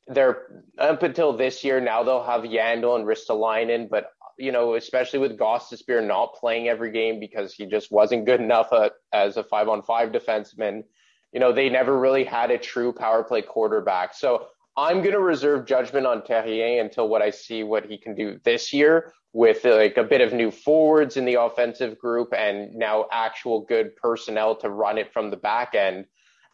they're up until this year, now they'll have Yandle and Ristolainen, but, you know, especially with Gostisbehere not playing every game because he just wasn't good enough uh, as a five on five defenseman, you know, they never really had a true power play quarterback. So I'm going to reserve judgment on Therrien until what I see what he can do this year with like a bit of new forwards in the offensive group and now actual good personnel to run it from the back end.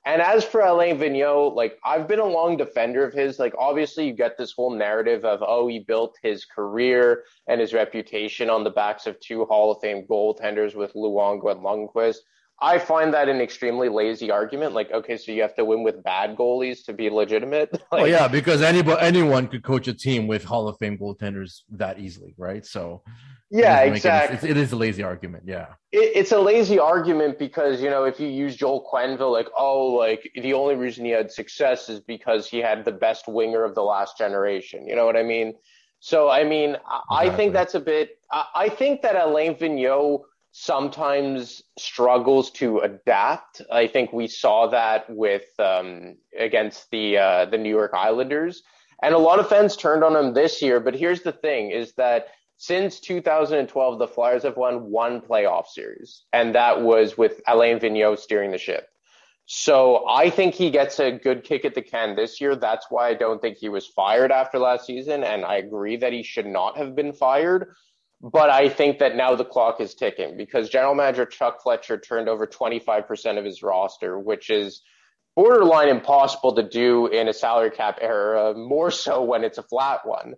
And as for Alain Vigneault, like I've been a long defender of his. Like obviously you get this whole narrative of oh he built his career and his reputation on the backs of two Hall of Fame goaltenders with Luongo and Lundqvist. I find that an extremely lazy argument. Like, okay, so you have to win with bad goalies to be legitimate. like, oh yeah, because anybody anyone could coach a team with Hall of Fame goaltenders that easily, right? So yeah, exactly. It, it is a lazy argument. Yeah, it, it's a lazy argument because you know if you use Joel Quenneville, like oh, like the only reason he had success is because he had the best winger of the last generation. You know what I mean? So I mean, I, I think that's a bit. I, I think that Alain Vigneault sometimes struggles to adapt. I think we saw that with um, against the uh, the New York Islanders, and a lot of fans turned on him this year. But here's the thing: is that since 2012, the Flyers have won one playoff series, and that was with Alain Vigneault steering the ship. So I think he gets a good kick at the can this year. That's why I don't think he was fired after last season, and I agree that he should not have been fired. But I think that now the clock is ticking because general manager Chuck Fletcher turned over 25% of his roster, which is borderline impossible to do in a salary cap era, more so when it's a flat one.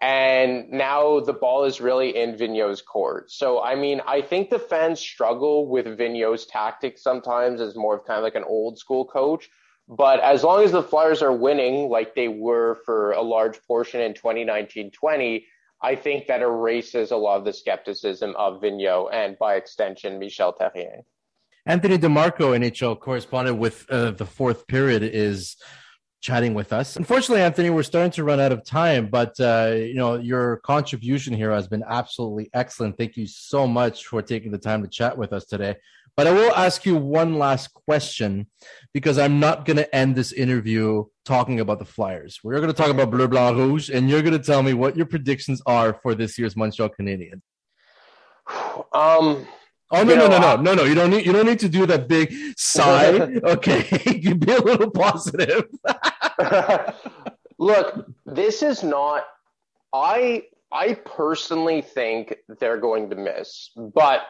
And now the ball is really in Vigneault's court. So, I mean, I think the fans struggle with Vigneault's tactics sometimes as more of kind of like an old school coach. But as long as the Flyers are winning, like they were for a large portion in 2019 20, I think that erases a lot of the skepticism of Vigneault and by extension, Michel Therrien. Anthony DeMarco, NHL correspondent with uh, the fourth period, is chatting with us. Unfortunately, Anthony, we're starting to run out of time, but uh, you know your contribution here has been absolutely excellent. Thank you so much for taking the time to chat with us today. But I will ask you one last question because I'm not going to end this interview talking about the Flyers. We're going to talk about Bleu Blanc Rouge, and you're going to tell me what your predictions are for this year's Montreal Canadiens. Um. Oh no no no no no no! You don't need you don't need to do that big sigh. okay, you be a little positive. Look, this is not. I I personally think they're going to miss, but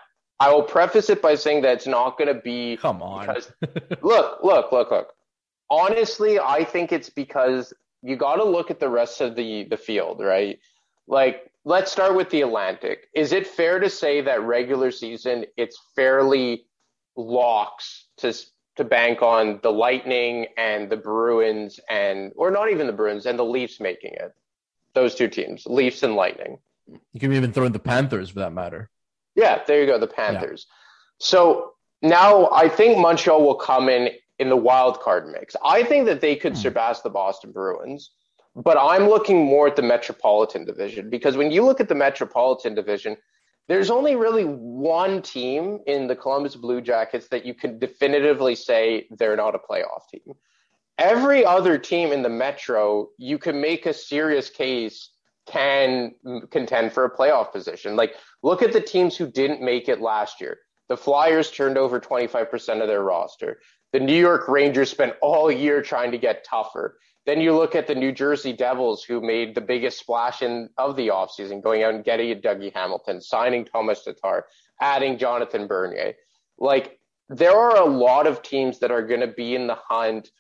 I will preface it by saying that it's not going to be. Come on. Because, look, look, look, look. Honestly, I think it's because you got to look at the rest of the the field, right? Like, let's start with the Atlantic. Is it fair to say that regular season it's fairly locks to to bank on the Lightning and the Bruins and or not even the Bruins and the Leafs making it? Those two teams, Leafs and Lightning. You can even throw in the Panthers for that matter. Yeah, there you go, the Panthers. Yeah. So now I think Montreal will come in in the wild card mix. I think that they could hmm. surpass the Boston Bruins, but I'm looking more at the Metropolitan Division because when you look at the Metropolitan Division, there's only really one team in the Columbus Blue Jackets that you can definitively say they're not a playoff team. Every other team in the Metro, you can make a serious case can contend for a playoff position. Like, look at the teams who didn't make it last year. The Flyers turned over 25% of their roster. The New York Rangers spent all year trying to get tougher. Then you look at the New Jersey Devils, who made the biggest splash in of the offseason, going out and getting Dougie Hamilton, signing Thomas Tatar, adding Jonathan Bernier. Like, there are a lot of teams that are going to be in the hunt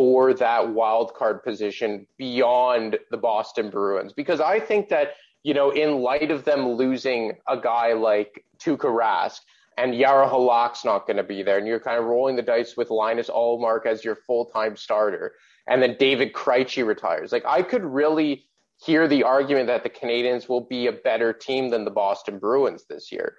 for that wild card position beyond the Boston Bruins? Because I think that you know in light of them losing a guy like Tuukka Rask and Jaro Halak's not going to be there and you're kind of rolling the dice with Linus Ullmark as your full-time starter and then David Krejci retires. Like I could really hear the argument that the Canadiens will be a better team than the Boston Bruins this year.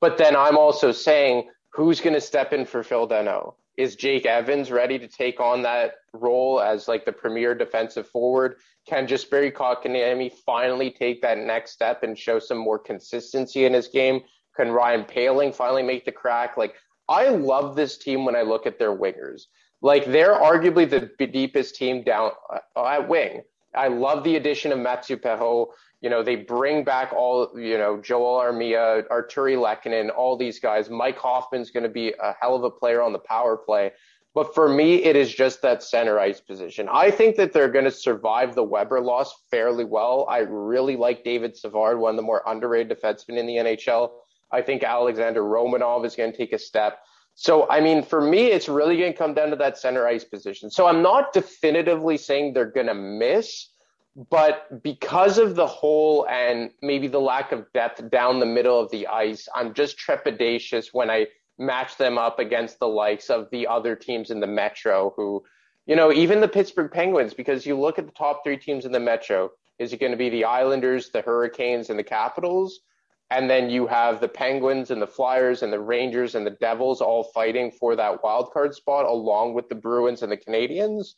But then I'm also saying who's going to step in for Phil Danault is Jake Evans ready to take on that role as like the premier defensive forward? Can Jesperi Kotkaniemi finally take that next step and show some more consistency in his game? Can Ryan Poehling finally make the crack? Like, I love this team when I look at their wingers. Like, they're arguably the deepest team down uh, at wing. I love the addition of Mathieu Perreault. You know, they bring back all, you know, Joel Armia, Artturi Lehkonen, all these guys. Mike Hoffman's going to be a hell of a player on the power play. But for me, it is just that center ice position. I think that they're going to survive the Weber loss fairly well. I really like David Savard, one of the more underrated defensemen in the NHL. I think Alexander Romanov is going to take a step. So, I mean, for me, it's really going to come down to that center ice position. So, I'm not definitively saying they're going to miss, but because of the hole and maybe the lack of depth down the middle of the ice, I'm just trepidatious when I match them up against the likes of the other teams in the Metro who, you know, even the Pittsburgh Penguins, because you look at the top three teams in the Metro, is it going to be the Islanders, the Hurricanes, and the Capitals? And then you have the Penguins and the Flyers and the Rangers and the Devils all fighting for that wild card spot along with the Bruins and the Canadiens.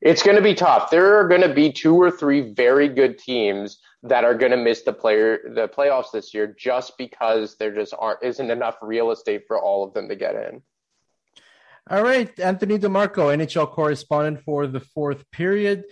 It's going to be tough. There are going to be two or three very good teams that are going to miss the player the playoffs this year just because there just aren't isn't enough real estate for all of them to get in. All right, Anthony DeMarco, NHL correspondent for the fourth period.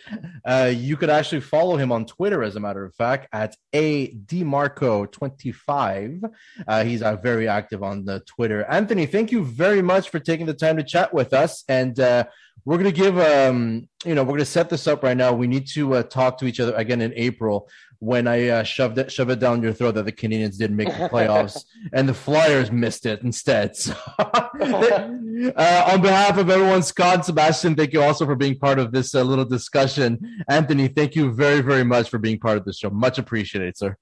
Uh, you could actually follow him on Twitter, as a matter of fact, at a DeMarco25. Uh, he's uh, very active on the Twitter. Anthony, thank you very much for taking the time to chat with us. And uh, we're going to give, um, you know, we're going to set this up right now. We need to uh, talk to each other again in April when I uh, shoved it, shove it down your throat that the Canadiens didn't make the playoffs and the Flyers missed it instead. So, uh, on behalf of everyone, Scott, Sebastian, thank you also for being part of this uh, little discussion. Anthony, thank you very, very much for being part of the show. Much appreciated, sir.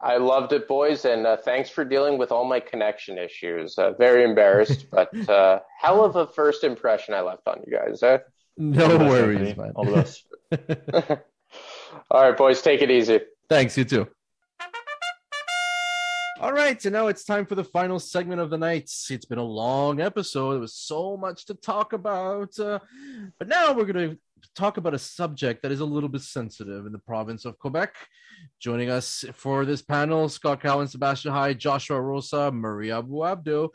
I loved it, boys, and uh, thanks for dealing with all my connection issues. Uh, very embarrassed, but uh, hell of a first impression I left on you guys. Eh? No worries, man. All the best. All right, boys, take it easy. Thanks, you too. All right, so now it's time for the final segment of the night. It's been a long episode. There was so much to talk about. Uh, but now we're going to talk about a subject that is a little bit sensitive in the province of Quebec. Joining us for this panel, Scott Cowan, Sebastian High, Joshua Rosa, Maria Buabdo,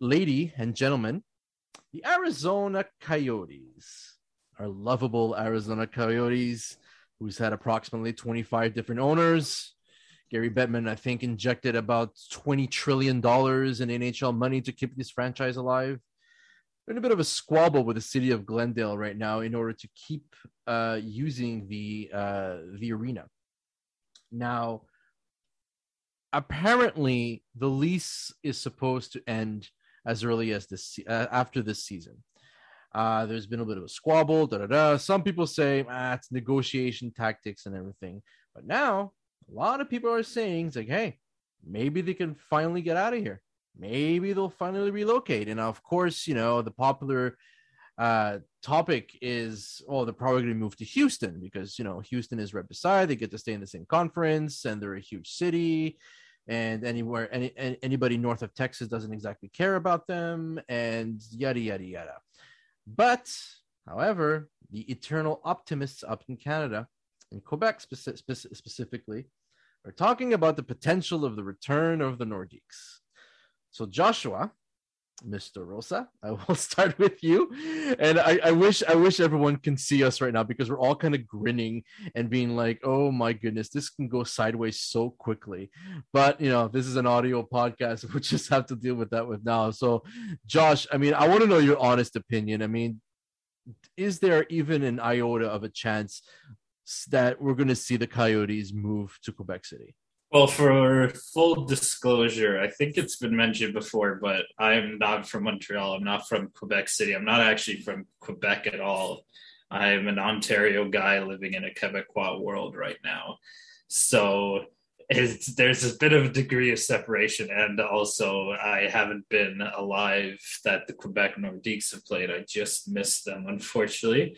lady and gentlemen, the Arizona Coyotes, our lovable Arizona Coyotes who's had approximately 25 different owners. Gary Bettman, I think, injected about $20 trillion in NHL money to keep this franchise alive. They're in a bit of a squabble with the city of Glendale right now in order to keep uh, using the uh, the arena. Now, apparently, the lease is supposed to end as early as this uh, after this season. Uh, there's been a bit of a squabble. Da, da, da. Some people say ah, it's negotiation tactics and everything. But now a lot of people are saying it's like, hey, maybe they can finally get out of here. Maybe they'll finally relocate. And of course, you know, the popular uh, topic is, oh, they're probably going to move to Houston because, you know, Houston is right beside. They get to stay in the same conference and they're a huge city. And anywhere, any, anybody north of Texas doesn't exactly care about them, and yada, yada, yada. But, however, the eternal optimists up in Canada, in Quebec speci- speci- specifically, are talking about the potential of the return of the Nordiques. So, Joshua, Mr. Rosa, I will start with you. And I, I, wish I wish everyone can see us right now because we're all kind of grinning and being like, oh my goodness, this can go sideways so quickly. But you know, this is an audio podcast. We'll just have to deal with that with now. So Josh, I mean, I want to know your honest opinion. I mean, is there even an iota of a chance that we're gonna see the coyotes move to Quebec City? Well, for full disclosure, I think it's been mentioned before, but I'm not from Montreal. I'm not from Quebec City. I'm not actually from Quebec at all. I'm an Ontario guy living in a Quebecois world right now. So there's a bit of a degree of separation. And also, I haven't been alive that the Quebec Nordiques have played. I just missed them, unfortunately.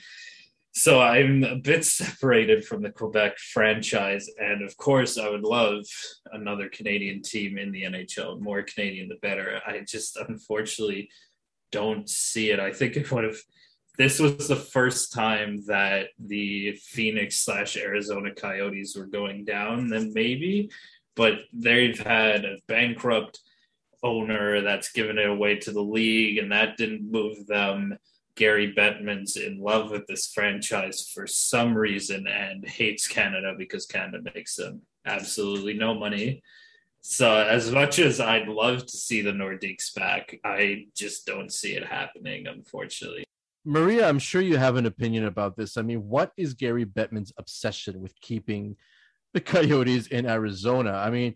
So I'm a bit separated from the Quebec franchise, and of course, I would love another Canadian team in the NHL. More Canadian, the better. I just unfortunately don't see it. I think if one of this was the first time that the Phoenix slash Arizona Coyotes were going down, then maybe, but they've had a bankrupt owner that's given it away to the league, and that didn't move them Gary Bettman's in love with this franchise for some reason and hates Canada because Canada makes them absolutely no money. So as much as I'd love to see the Nordiques back, I just don't see it happening, unfortunately. Maria, I'm sure you have an opinion about this. I mean, what is Gary Bettman's obsession with keeping the Coyotes in Arizona? I mean,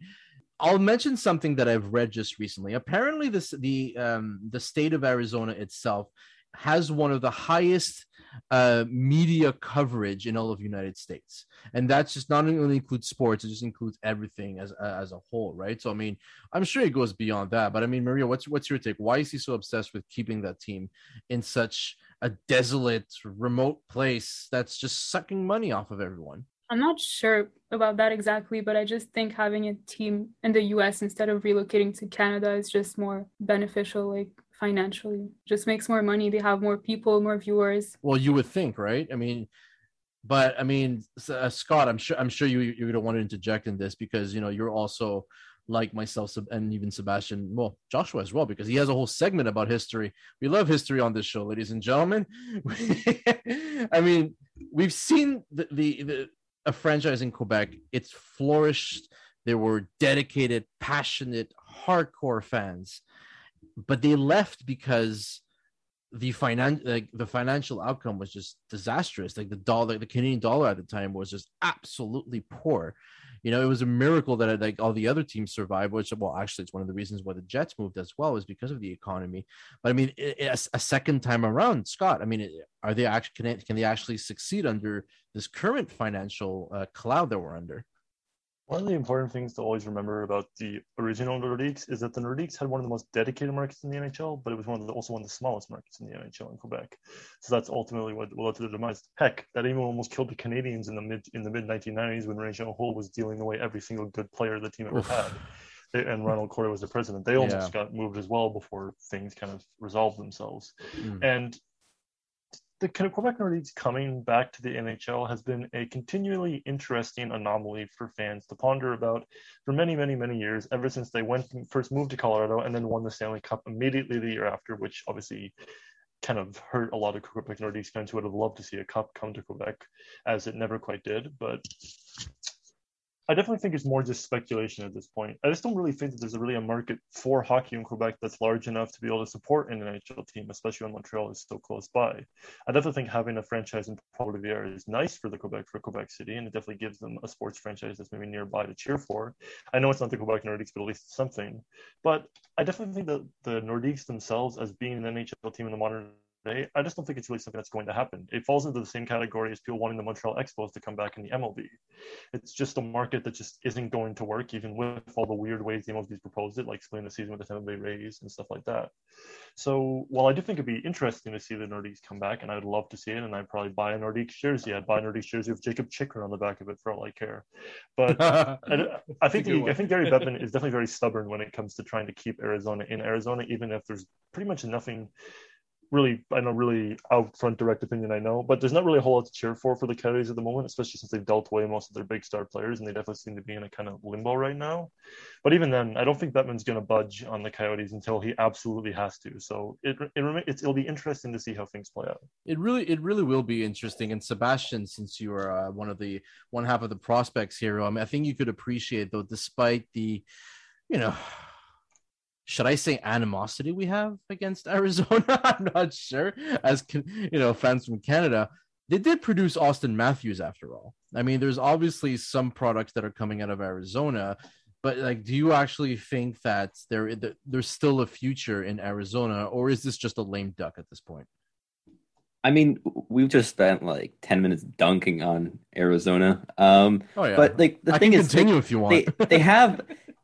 I'll mention something that I've read just recently. Apparently, this the um, the state of Arizona itself has one of the highest uh, media coverage in all of United States, and that's just not only includes sports; it just includes everything as as a whole, right? So, I mean, I'm sure it goes beyond that, but I mean, Maria, what's what's your take? Why is he so obsessed with keeping that team in such a desolate, remote place that's just sucking money off of everyone? I'm not sure about that exactly, but I just think having a team in the US instead of relocating to Canada is just more beneficial, like financially. Just makes more money. They have more people, more viewers. Well, you would think, right? I mean, but I mean, uh, Scott, I'm sure I'm sure you you're gonna want to interject in this because you know you're also like myself and even Sebastian, well, Joshua as well, because he has a whole segment about history. We love history on this show, ladies and gentlemen. I mean, we've seen the, the, the a franchise in Quebec. It's flourished. There were dedicated, passionate, hardcore fans, but they left because the finan- like the financial outcome was just disastrous. Like the dollar, the Canadian dollar at the time was just absolutely poor. You know, it was a miracle that like all the other teams survived. Which, well, actually, it's one of the reasons why the Jets moved as well, is because of the economy. But I mean, a, a second time around, Scott. I mean, are they actually can, can they actually succeed under this current financial uh, cloud that we're under? One of the important things to always remember about the original Nordiques is that the Nordiques had one of the most dedicated markets in the NHL, but it was one of the, also one of the smallest markets in the NHL in Quebec. So that's ultimately what led to the demise. Heck, that even almost killed the Canadiens in the mid in the mid 1990s when Réjean Houle was dealing away every single good player the team ever Oof. had. They, and Ronald Corey was the president. They almost yeah. got moved as well before things kind of resolved themselves. Mm. And the Quebec Nordiques coming back to the NHL has been a continually interesting anomaly for fans to ponder about for many, many, many years, ever since they went first moved to Colorado and then won the Stanley Cup immediately the year after, which obviously kind of hurt a lot of Quebec Nordiques fans who would have loved to see a cup come to Quebec, as it never quite did. But I definitely think it's more just speculation at this point. I just don't really think that there's a really a market for hockey in Quebec that's large enough to be able to support an NHL team, especially when Montreal is so close by. I definitely think having a franchise in Revere is nice for the Quebec for Quebec City, and it definitely gives them a sports franchise that's maybe nearby to cheer for. I know it's not the Quebec Nordiques, but at least something. But I definitely think that the Nordiques themselves, as being an NHL team in the modern I just don't think it's really something that's going to happen. It falls into the same category as people wanting the Montreal Expos to come back in the MLB. It's just a market that just isn't going to work, even with all the weird ways the MLB's proposed it, like splitting the season with the Tampa Bay Rays and stuff like that. So while I do think it'd be interesting to see the Nordiques come back, and I'd love to see it, and I'd probably buy a Nordiques jersey. I'd buy a Nordiques jersey with Jacob Chychrun on the back of it for all I care. But I, I think the, I think Gary Bettman is definitely very stubborn when it comes to trying to keep Arizona in Arizona, even if there's pretty much nothing really, I know, really out front direct opinion, I know, but there's not really a whole lot to cheer for for the Coyotes at the moment, especially since they've dealt away most of their big star players, and they definitely seem to be in a kind of limbo right now. But even then, I don't think Bettman's going to budge on the Coyotes until he absolutely has to. So it, it it's, it'll be interesting to see how things play out. It really, it really will be interesting. And Sebastian, since you are uh, one of the one half of the prospects here, I, mean, I think you could appreciate though, despite the, you know should I say animosity we have against Arizona? I'm not sure. As you know, fans from Canada, they did produce Auston Matthews after all. I mean, there's obviously some products that are coming out of Arizona, but like, do you actually think that there there's still a future in Arizona, or is this just a lame duck at this point? I mean, we've just spent like ten minutes dunking on Arizona. Um, oh yeah, but like the I thing is, continue if you want. They, they have.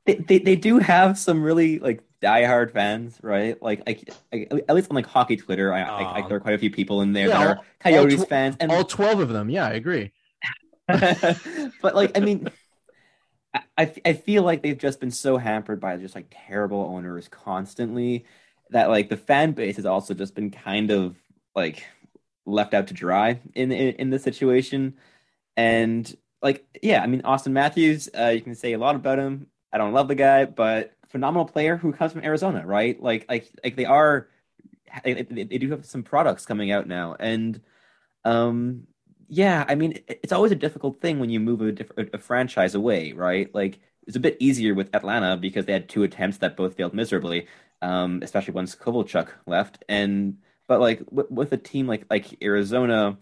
They, they, they do have some really like diehard fans, right? Like, I, I, at least on like hockey Twitter, I, um, I, there are quite a few people in there yeah, that are Coyotes tw- fans, and all twelve of them. Yeah, I agree. but like, I mean, I I feel like they've just been so hampered by just like terrible owners constantly that like the fan base has also just been kind of like left out to dry in in, in this situation, and like yeah, I mean Auston Matthews, uh, you can say a lot about him. I don't love the guy, but phenomenal player who comes from Arizona, right? Like like like they are they, they do have some products coming out now and um yeah, I mean it's always a difficult thing when you move a, a, a franchise away, right? Like it's a bit easier with Atlanta because they had two attempts that both failed miserably, um, especially once Kovalchuk left. And but like with, with a team like like Arizona,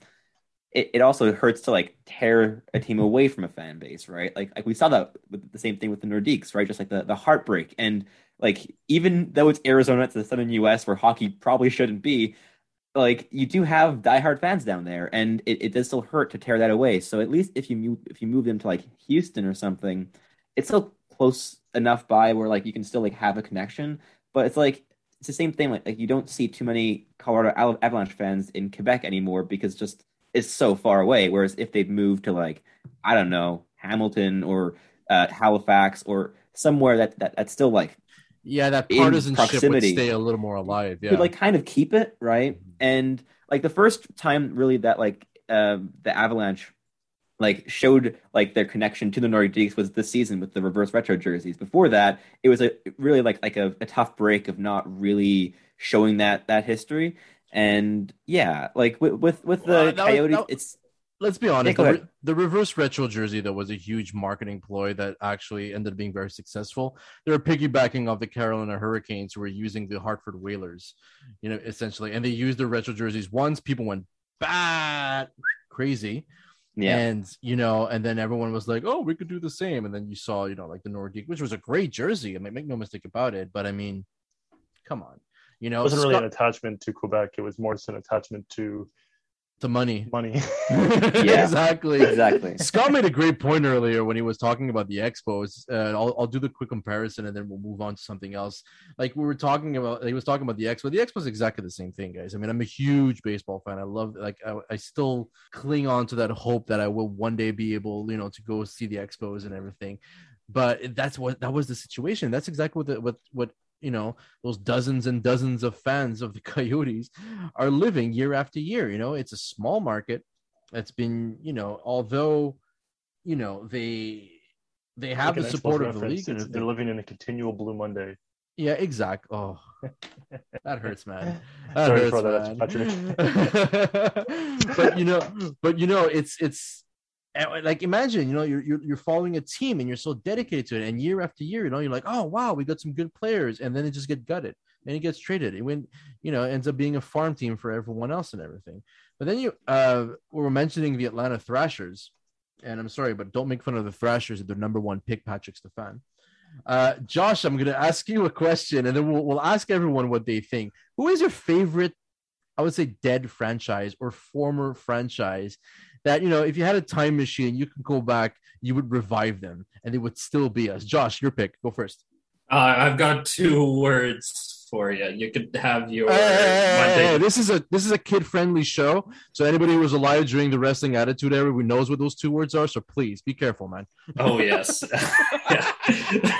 it, it also hurts to like tear a team away from a fan base, right? Like like we saw that with the same thing with the Nordiques, right? Just like the, the heartbreak. And like even though it's Arizona, it's the southern US where hockey probably shouldn't be, like you do have diehard fans down there, and it, it does still hurt to tear that away. So at least if you move if you move them to like Houston or something, it's still close enough by where like you can still like have a connection. But it's like it's the same thing. Like, like you don't see too many Colorado Avalanche fans in Quebec anymore because just it's so far away. Whereas if they've moved to like I don't know Hamilton or uh, Halifax or somewhere that, that that's still like yeah that partisanship would stay a little more alive. Yeah, could like kind of keep it right. And like the first time really that like uh, the Avalanche like showed like their connection to the Nordiques was this season with the reverse retro jerseys. Before that, it was a really like like a, a tough break of not really showing that that history. And yeah, like with with, with the Well, that was- Coyotes, it's Let's be honest. go the, re- the reverse retro jersey though was a huge marketing ploy that actually ended up being very successful. They were piggybacking off the Carolina Hurricanes who were using the Hartford Whalers, you know, essentially, and they used the retro jerseys once. People went bad crazy. Yeah. And you know, and then everyone was like, "Oh, we could do the same." And then you saw, you know, like the Nordique, which was a great jersey. I mean, make no mistake about it. But I mean, come on, you know, it wasn't really Scott- an attachment to Quebec. It was more just an attachment to the money. Money. exactly. Exactly. Scott made a great point earlier when he was talking about the expos. Uh, I'll, I'll do the quick comparison and then we'll move on to something else. Like we were talking about, he was talking about the expo. The expo is exactly the same thing, guys. I mean, I'm a huge baseball fan. I love, like, I, I still cling on to that hope that I will one day be able, you know, to go see the expos and everything. But that's what that was the situation. That's exactly what the, what what you know those dozens and dozens of fans of the Coyotes are living year after year. You know, it's a small market that's been you know although you know they they have Like the support of the league and They're everything. living in a continual Blue Monday. yeah exact oh that hurts man that Sorry hurts, for that, man. but you know but you know it's it's like imagine you know you're, you're you're following a team and you're so dedicated to it and year after year you know you're like oh wow we got some good players and then it just get gutted. And it gets traded. It went you know ends up being a farm team for everyone else and everything. But then you uh we were mentioning the atlanta thrashers and i'm sorry but don't make fun of the thrashers. At their number one pick patrik stefan. Uh josh i'm gonna ask you a question and then we'll, we'll ask everyone what they think. Who is your favorite I would say dead franchise or former franchise that you know if you had a time machine you could go back you would revive them and they would still be us. Josh, your pick. Go first. Uh, I've got two words for you. You could have your Hey, hey, this is a this is a kid friendly show, so anybody who was alive during the wrestling attitude era, we knows what those two words are. So please be careful, man. Oh yes.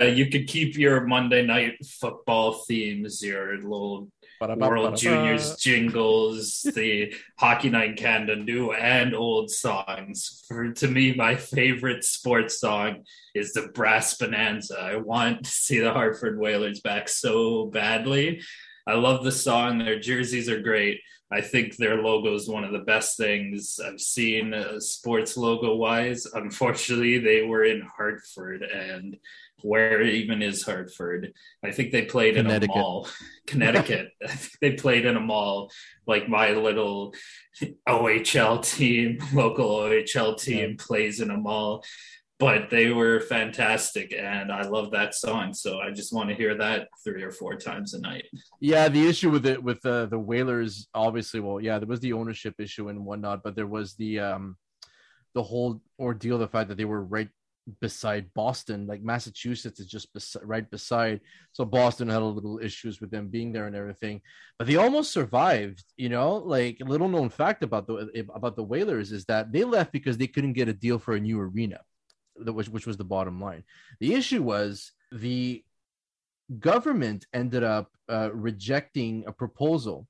Uh, you could keep your Monday night football themes, your little World Juniors jingles, the Hockey Night in Canada new and old songs. For to me, my favorite sports song is the Brass Bonanza. I want to see the Hartford Whalers back so badly. I love the song. Their jerseys are great. I think their logo is one of the best things I've seen uh, sports logo wise. Unfortunately, they were in Hartford, and where even is Hartford? I think they played in a mall, Connecticut. I think they played in a mall, like my little OHL team, local OHL team plays in a mall. But they were fantastic, and I love that song. So I just want to hear that three or four times a night. Yeah, the issue with it with uh, the Whalers, obviously, well, yeah, there was the ownership issue and whatnot, but there was the um the whole ordeal, the fact that they were right beside Boston, like Massachusetts is just bes- right beside. So Boston had a little issues with them being there and everything, but they almost survived. You know, like little known fact about the about the Whalers is that they left because they couldn't get a deal for a new arena, which which was the bottom line. The issue was the government ended up uh, rejecting a proposal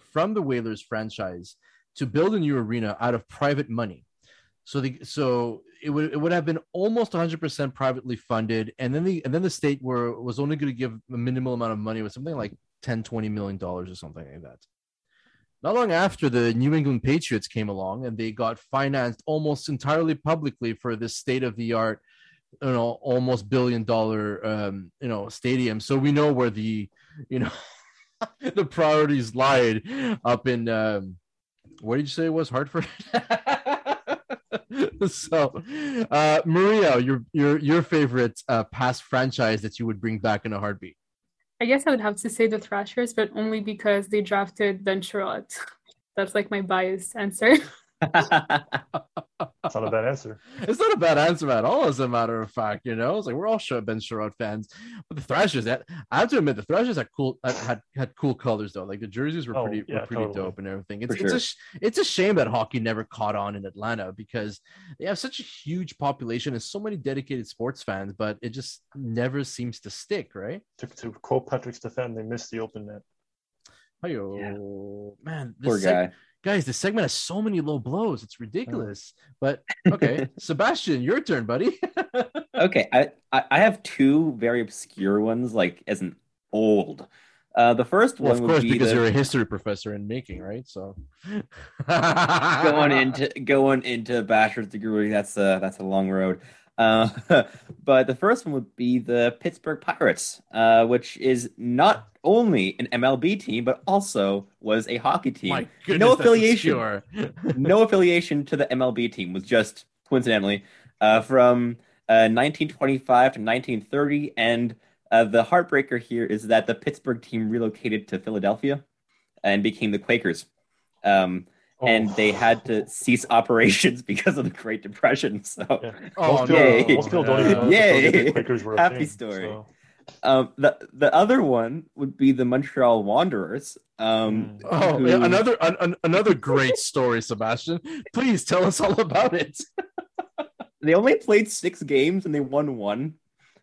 from the Whalers franchise to build a new arena out of private money. So the so it would it would have been almost 100% privately funded. And then the and then the state were was only going to give a minimal amount of money with something like 10 20 million dollars or something like that. Not long after the New England Patriots came along and they got financed almost entirely publicly for this state of the art you know almost billion dollar um you know stadium. So we know where the you know the priorities lied up in um what did you say it was? Hartford so uh maria your your your favorite uh past franchise that you would bring back in a heartbeat I guess I would have to say the Thrashers, but only because they drafted Ben Chiarot. That's like my biased answer. It's not a bad answer. It's not a bad answer at all, as a matter of fact. You know, it's like we're all sure Ben Chiarot fans, but the Thrashers. That I have to admit, the Thrashers had cool had had, had cool colors though. Like the jerseys were Oh, pretty yeah, were pretty totally. dope and everything. It's For it's sure. a sh- it's a shame that hockey never caught on in Atlanta because they have such a huge population and so many dedicated sports fans, but it just never seems to stick, right? To, to quote Patrik Stefan, they missed the open net. Hiyo. Man, this Poor seg- guy. Guys, this segment has so many low blows. It's ridiculous. But okay, Sebastian, your turn, buddy. Okay, I, I I have two very obscure ones, like as an old. Uh, the first Well, one of would course, be because the- you're a history professor in making, right? So going into going into bachelor's degree that's a that's a long road uh, but the first one would be the pittsburgh pirates uh, which is not only an mlb team but also was a hockey team. My goodness, no affiliation. no affiliation to the mlb team was just coincidentally uh, from uh, 1925 to 1930 and uh, the heartbreaker here is that the pittsburgh team relocated to philadelphia and became the quakers. Um, and they had to cease operations because of the Great Depression. So, Oh, Most people- yay! most people don't even know Yay! Quakers were Happy thing, story. so. Um, the the other one would be the Montreal Wanderers. Um, Oh, who- yeah, another an, an- another great story, Sebastian. Please tell us all about it. They only played six games and they won one.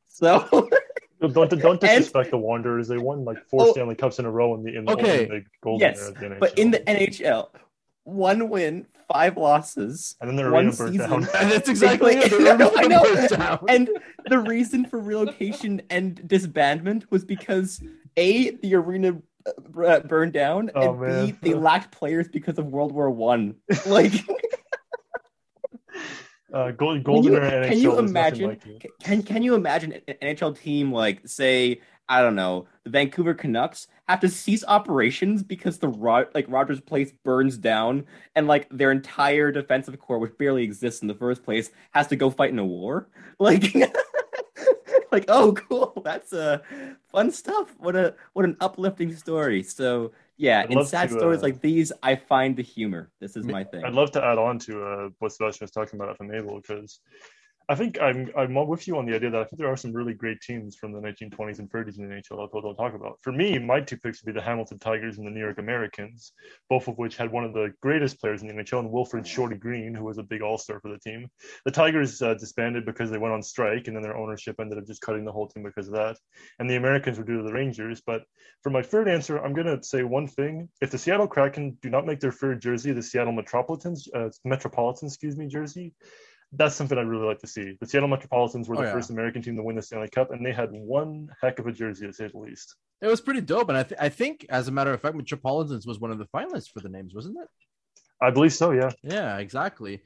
So Don't, don't, don't And- disrespect the Wanderers. They won like four Oh. Stanley Cups in a row in the in the, Okay. in the golden yes, era of but in the NHL, one win, five losses, And then one arena season. down. And that's exactly it. The arena I know. And the reason for relocation and disbandment was because a the arena uh, burned down, Oh, and b they lacked players because of World War One. Like, Uh, gold, can golden you, era can you imagine? like. Can can you imagine an NHL team like say I don't know the Vancouver Canucks have to cease operations because the Ro- like Rogers Place burns down and like their entire defensive core, which barely exists in the first place, has to go fight in a war. Like, like oh cool, that's uh, fun stuff. What a what an uplifting story. So yeah, I'd in sad to, stories uh, like these, I find the humor. This is my thing. I'd love to add on to uh, what Sebastian was talking about if I'm because I think I'm I'm with you on the idea that I think there are some really great teams from the 1920s and 30s in the NHL that people don't talk about. For me, my two picks would be the Hamilton Tigers and the New York Americans, both of which had one of the greatest players in the NHL, and Wilfred Shorty Green, who was a big All-Star for the team. The Tigers uh, disbanded because they went on strike, and then their ownership ended up just cutting the whole team because of that. And the Americans were due to the Rangers. But for my third answer, I'm going to say one thing: if the Seattle Kraken do not make their third jersey, the Seattle Metropolitans, uh, Metropolitans, excuse me, jersey, that's something I'd really like to see. The Seattle Metropolitans were Oh, the yeah. first American team to win the Stanley Cup, and they had one heck of a jersey, to say the least. It was pretty dope, and I, th- I think, as a matter of fact, Metropolitans was one of the finalists for the names, wasn't it? I believe so, yeah. Yeah, exactly.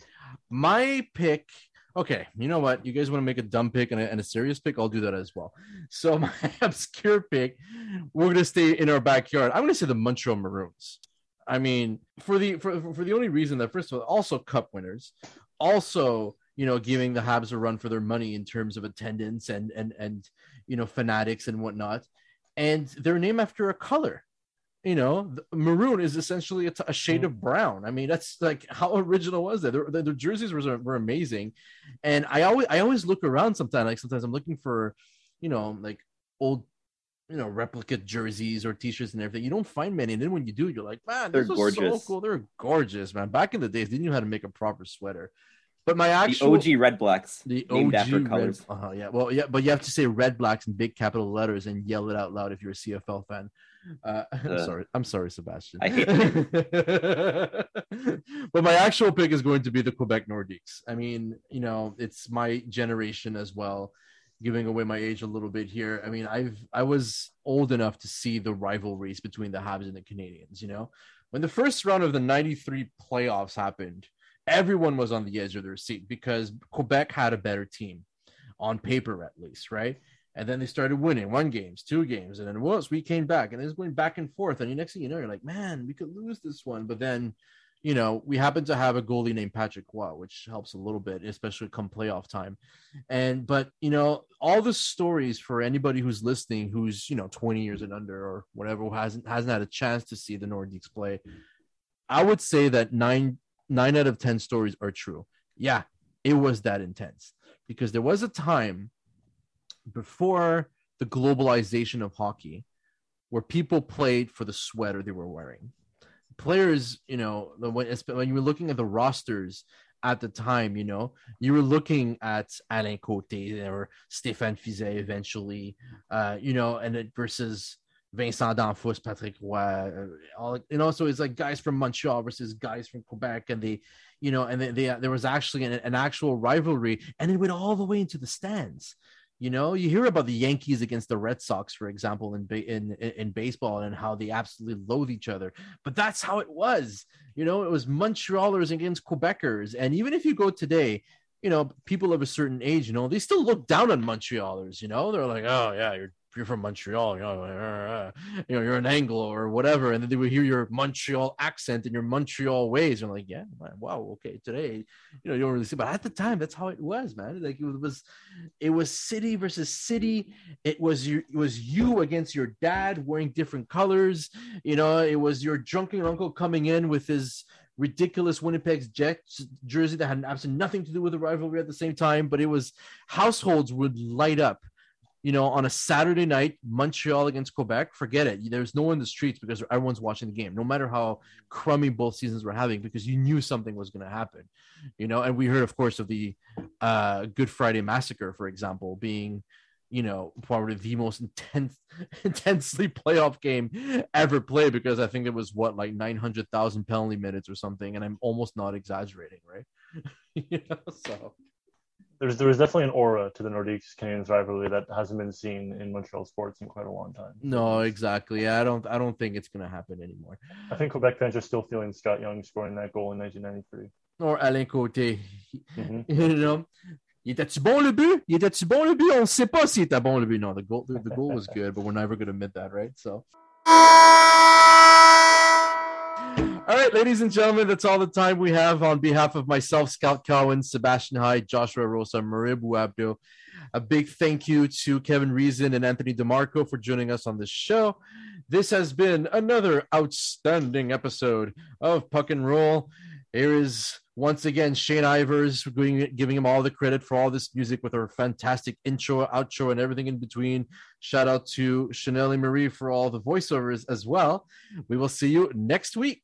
My pick. Okay, you know what? You guys want to make a dumb pick and a, and a serious pick? I'll do that as well. So my obscure pick, we're gonna stay in our backyard. I'm gonna say the Montreal Maroons. I mean, for the for, for the only reason that first of all, also cup winners, also you know giving the Habs a run for their money in terms of attendance and and and you know fanatics and whatnot, and they're named after a color you know maroon is essentially a, t- a shade of brown. I mean that's like how original was that their, their jerseys were, were amazing. And i always i always look around sometimes like sometimes i'm looking for you know like old you know replica jerseys or t-shirts and everything you don't find many and then when you do you're like man They're was so gorgeous. cool they're gorgeous man back in the days they didn't know how to make a proper sweater but my the actual OG Red Blacks, the named OG after red, colors. uh yeah, well, yeah, but you have to say red blacks in big capital letters and yell it out loud if you're a CFL fan. Uh, I'm Uh, sorry, I'm sorry, Sebastian. But my actual pick is going to be the Quebec Nordiques. I mean, you know, it's my generation as well. Giving away my age a little bit here. I mean, I've I was old enough to see the rivalries between the Habs and the Canadians. You know, when the first round of the '93 playoffs happened, everyone was on the edge of their seat because Quebec had a better team. on paper at least, right? And then they started winning one games, two games, and then once we came back, and it was going back and forth. And the next thing you know, you're like, man, we could lose this one. But then, you know, we happen to have a goalie named Patrick Roy, which helps a little bit, especially come playoff time. And but you know, all the stories for anybody who's listening, who's you know 20 years and under or whatever, who hasn't hasn't had a chance to see the Nordiques play, I would say that nine nine out of ten stories are true. Yeah, it was that intense because there was a time before the globalization of hockey where people played for the sweater they were wearing. Players, you know, when, when you were looking at the rosters at the time, you know, you were looking at Alain Côté or Stéphane Fiset eventually, uh, you know, and it versus Vincent Damphousse, Patrick Roy, uh, all, you know, so it's like guys from Montreal versus guys from Quebec, and they, you know, and they, they there was actually an, an actual rivalry, and it went all the way into the stands. You know, you hear about the Yankees against the Red Sox, for example, in in in baseball, and how they absolutely loathe each other. But that's how it was. You know, it was Montrealers against Quebecers, and even if you go today, you know, people of a certain age, you know, they still look down on Montrealers. You know, they're like, oh yeah, you're you're from Montreal, you know, you know, you're an Anglo or whatever, and then they would hear your Montreal accent and your Montreal ways, and like, yeah, man, wow, okay, today, you know, you don't really see, but at the time, that's how it was, man. Like it was, it was city versus city. It was you, it was you against your dad wearing different colors. You know, it was your drunken uncle coming in with his ridiculous Winnipeg's Jets jersey that had absolutely nothing to do with the rivalry at the same time, but it was households would light up you know, on a Saturday night, Montreal against Quebec, forget it. There's no one in the streets because everyone's watching the game, no matter how crummy both seasons were having, because you knew something was going to happen, you know. And we heard, of course, of the uh, Good Friday Massacre, for example, being, you know, probably the most intense, intensely playoff game ever played because I think it was what like 900,000 penalty minutes or something, and I'm almost not exaggerating, right? you know, so there's there was definitely an aura to the Nordiques Canadiens rivalry that hasn't been seen in Montreal sports in quite a long time. No, exactly. Yeah, I don't I don't think it's gonna happen anymore. I think Quebec fans are still feeling Scott Young scoring that goal in 1993. Or Alain Côté. Mm-hmm. You know, il était-tu bon le but? Il était-tu bon le but? On ne sait pas s'il était bon le but. No, the goal the, the goal was good, but we're never gonna admit that, right? So. All right, ladies and gentlemen, that's all the time we have. On behalf of myself, Scott Cowan, Sebastian Hyde, Joshua Rosa, Maria Buabdo, a big thank you to Kevin Reason and Anthony DeMarco for joining us on this show. This has been another outstanding episode of Puck and Roll. Here is once again Shane Ivers giving, giving him all the credit for all this music with her fantastic intro, outro, and everything in between. Shout out to Chanel Marie for all the voiceovers as well. We will see you next week.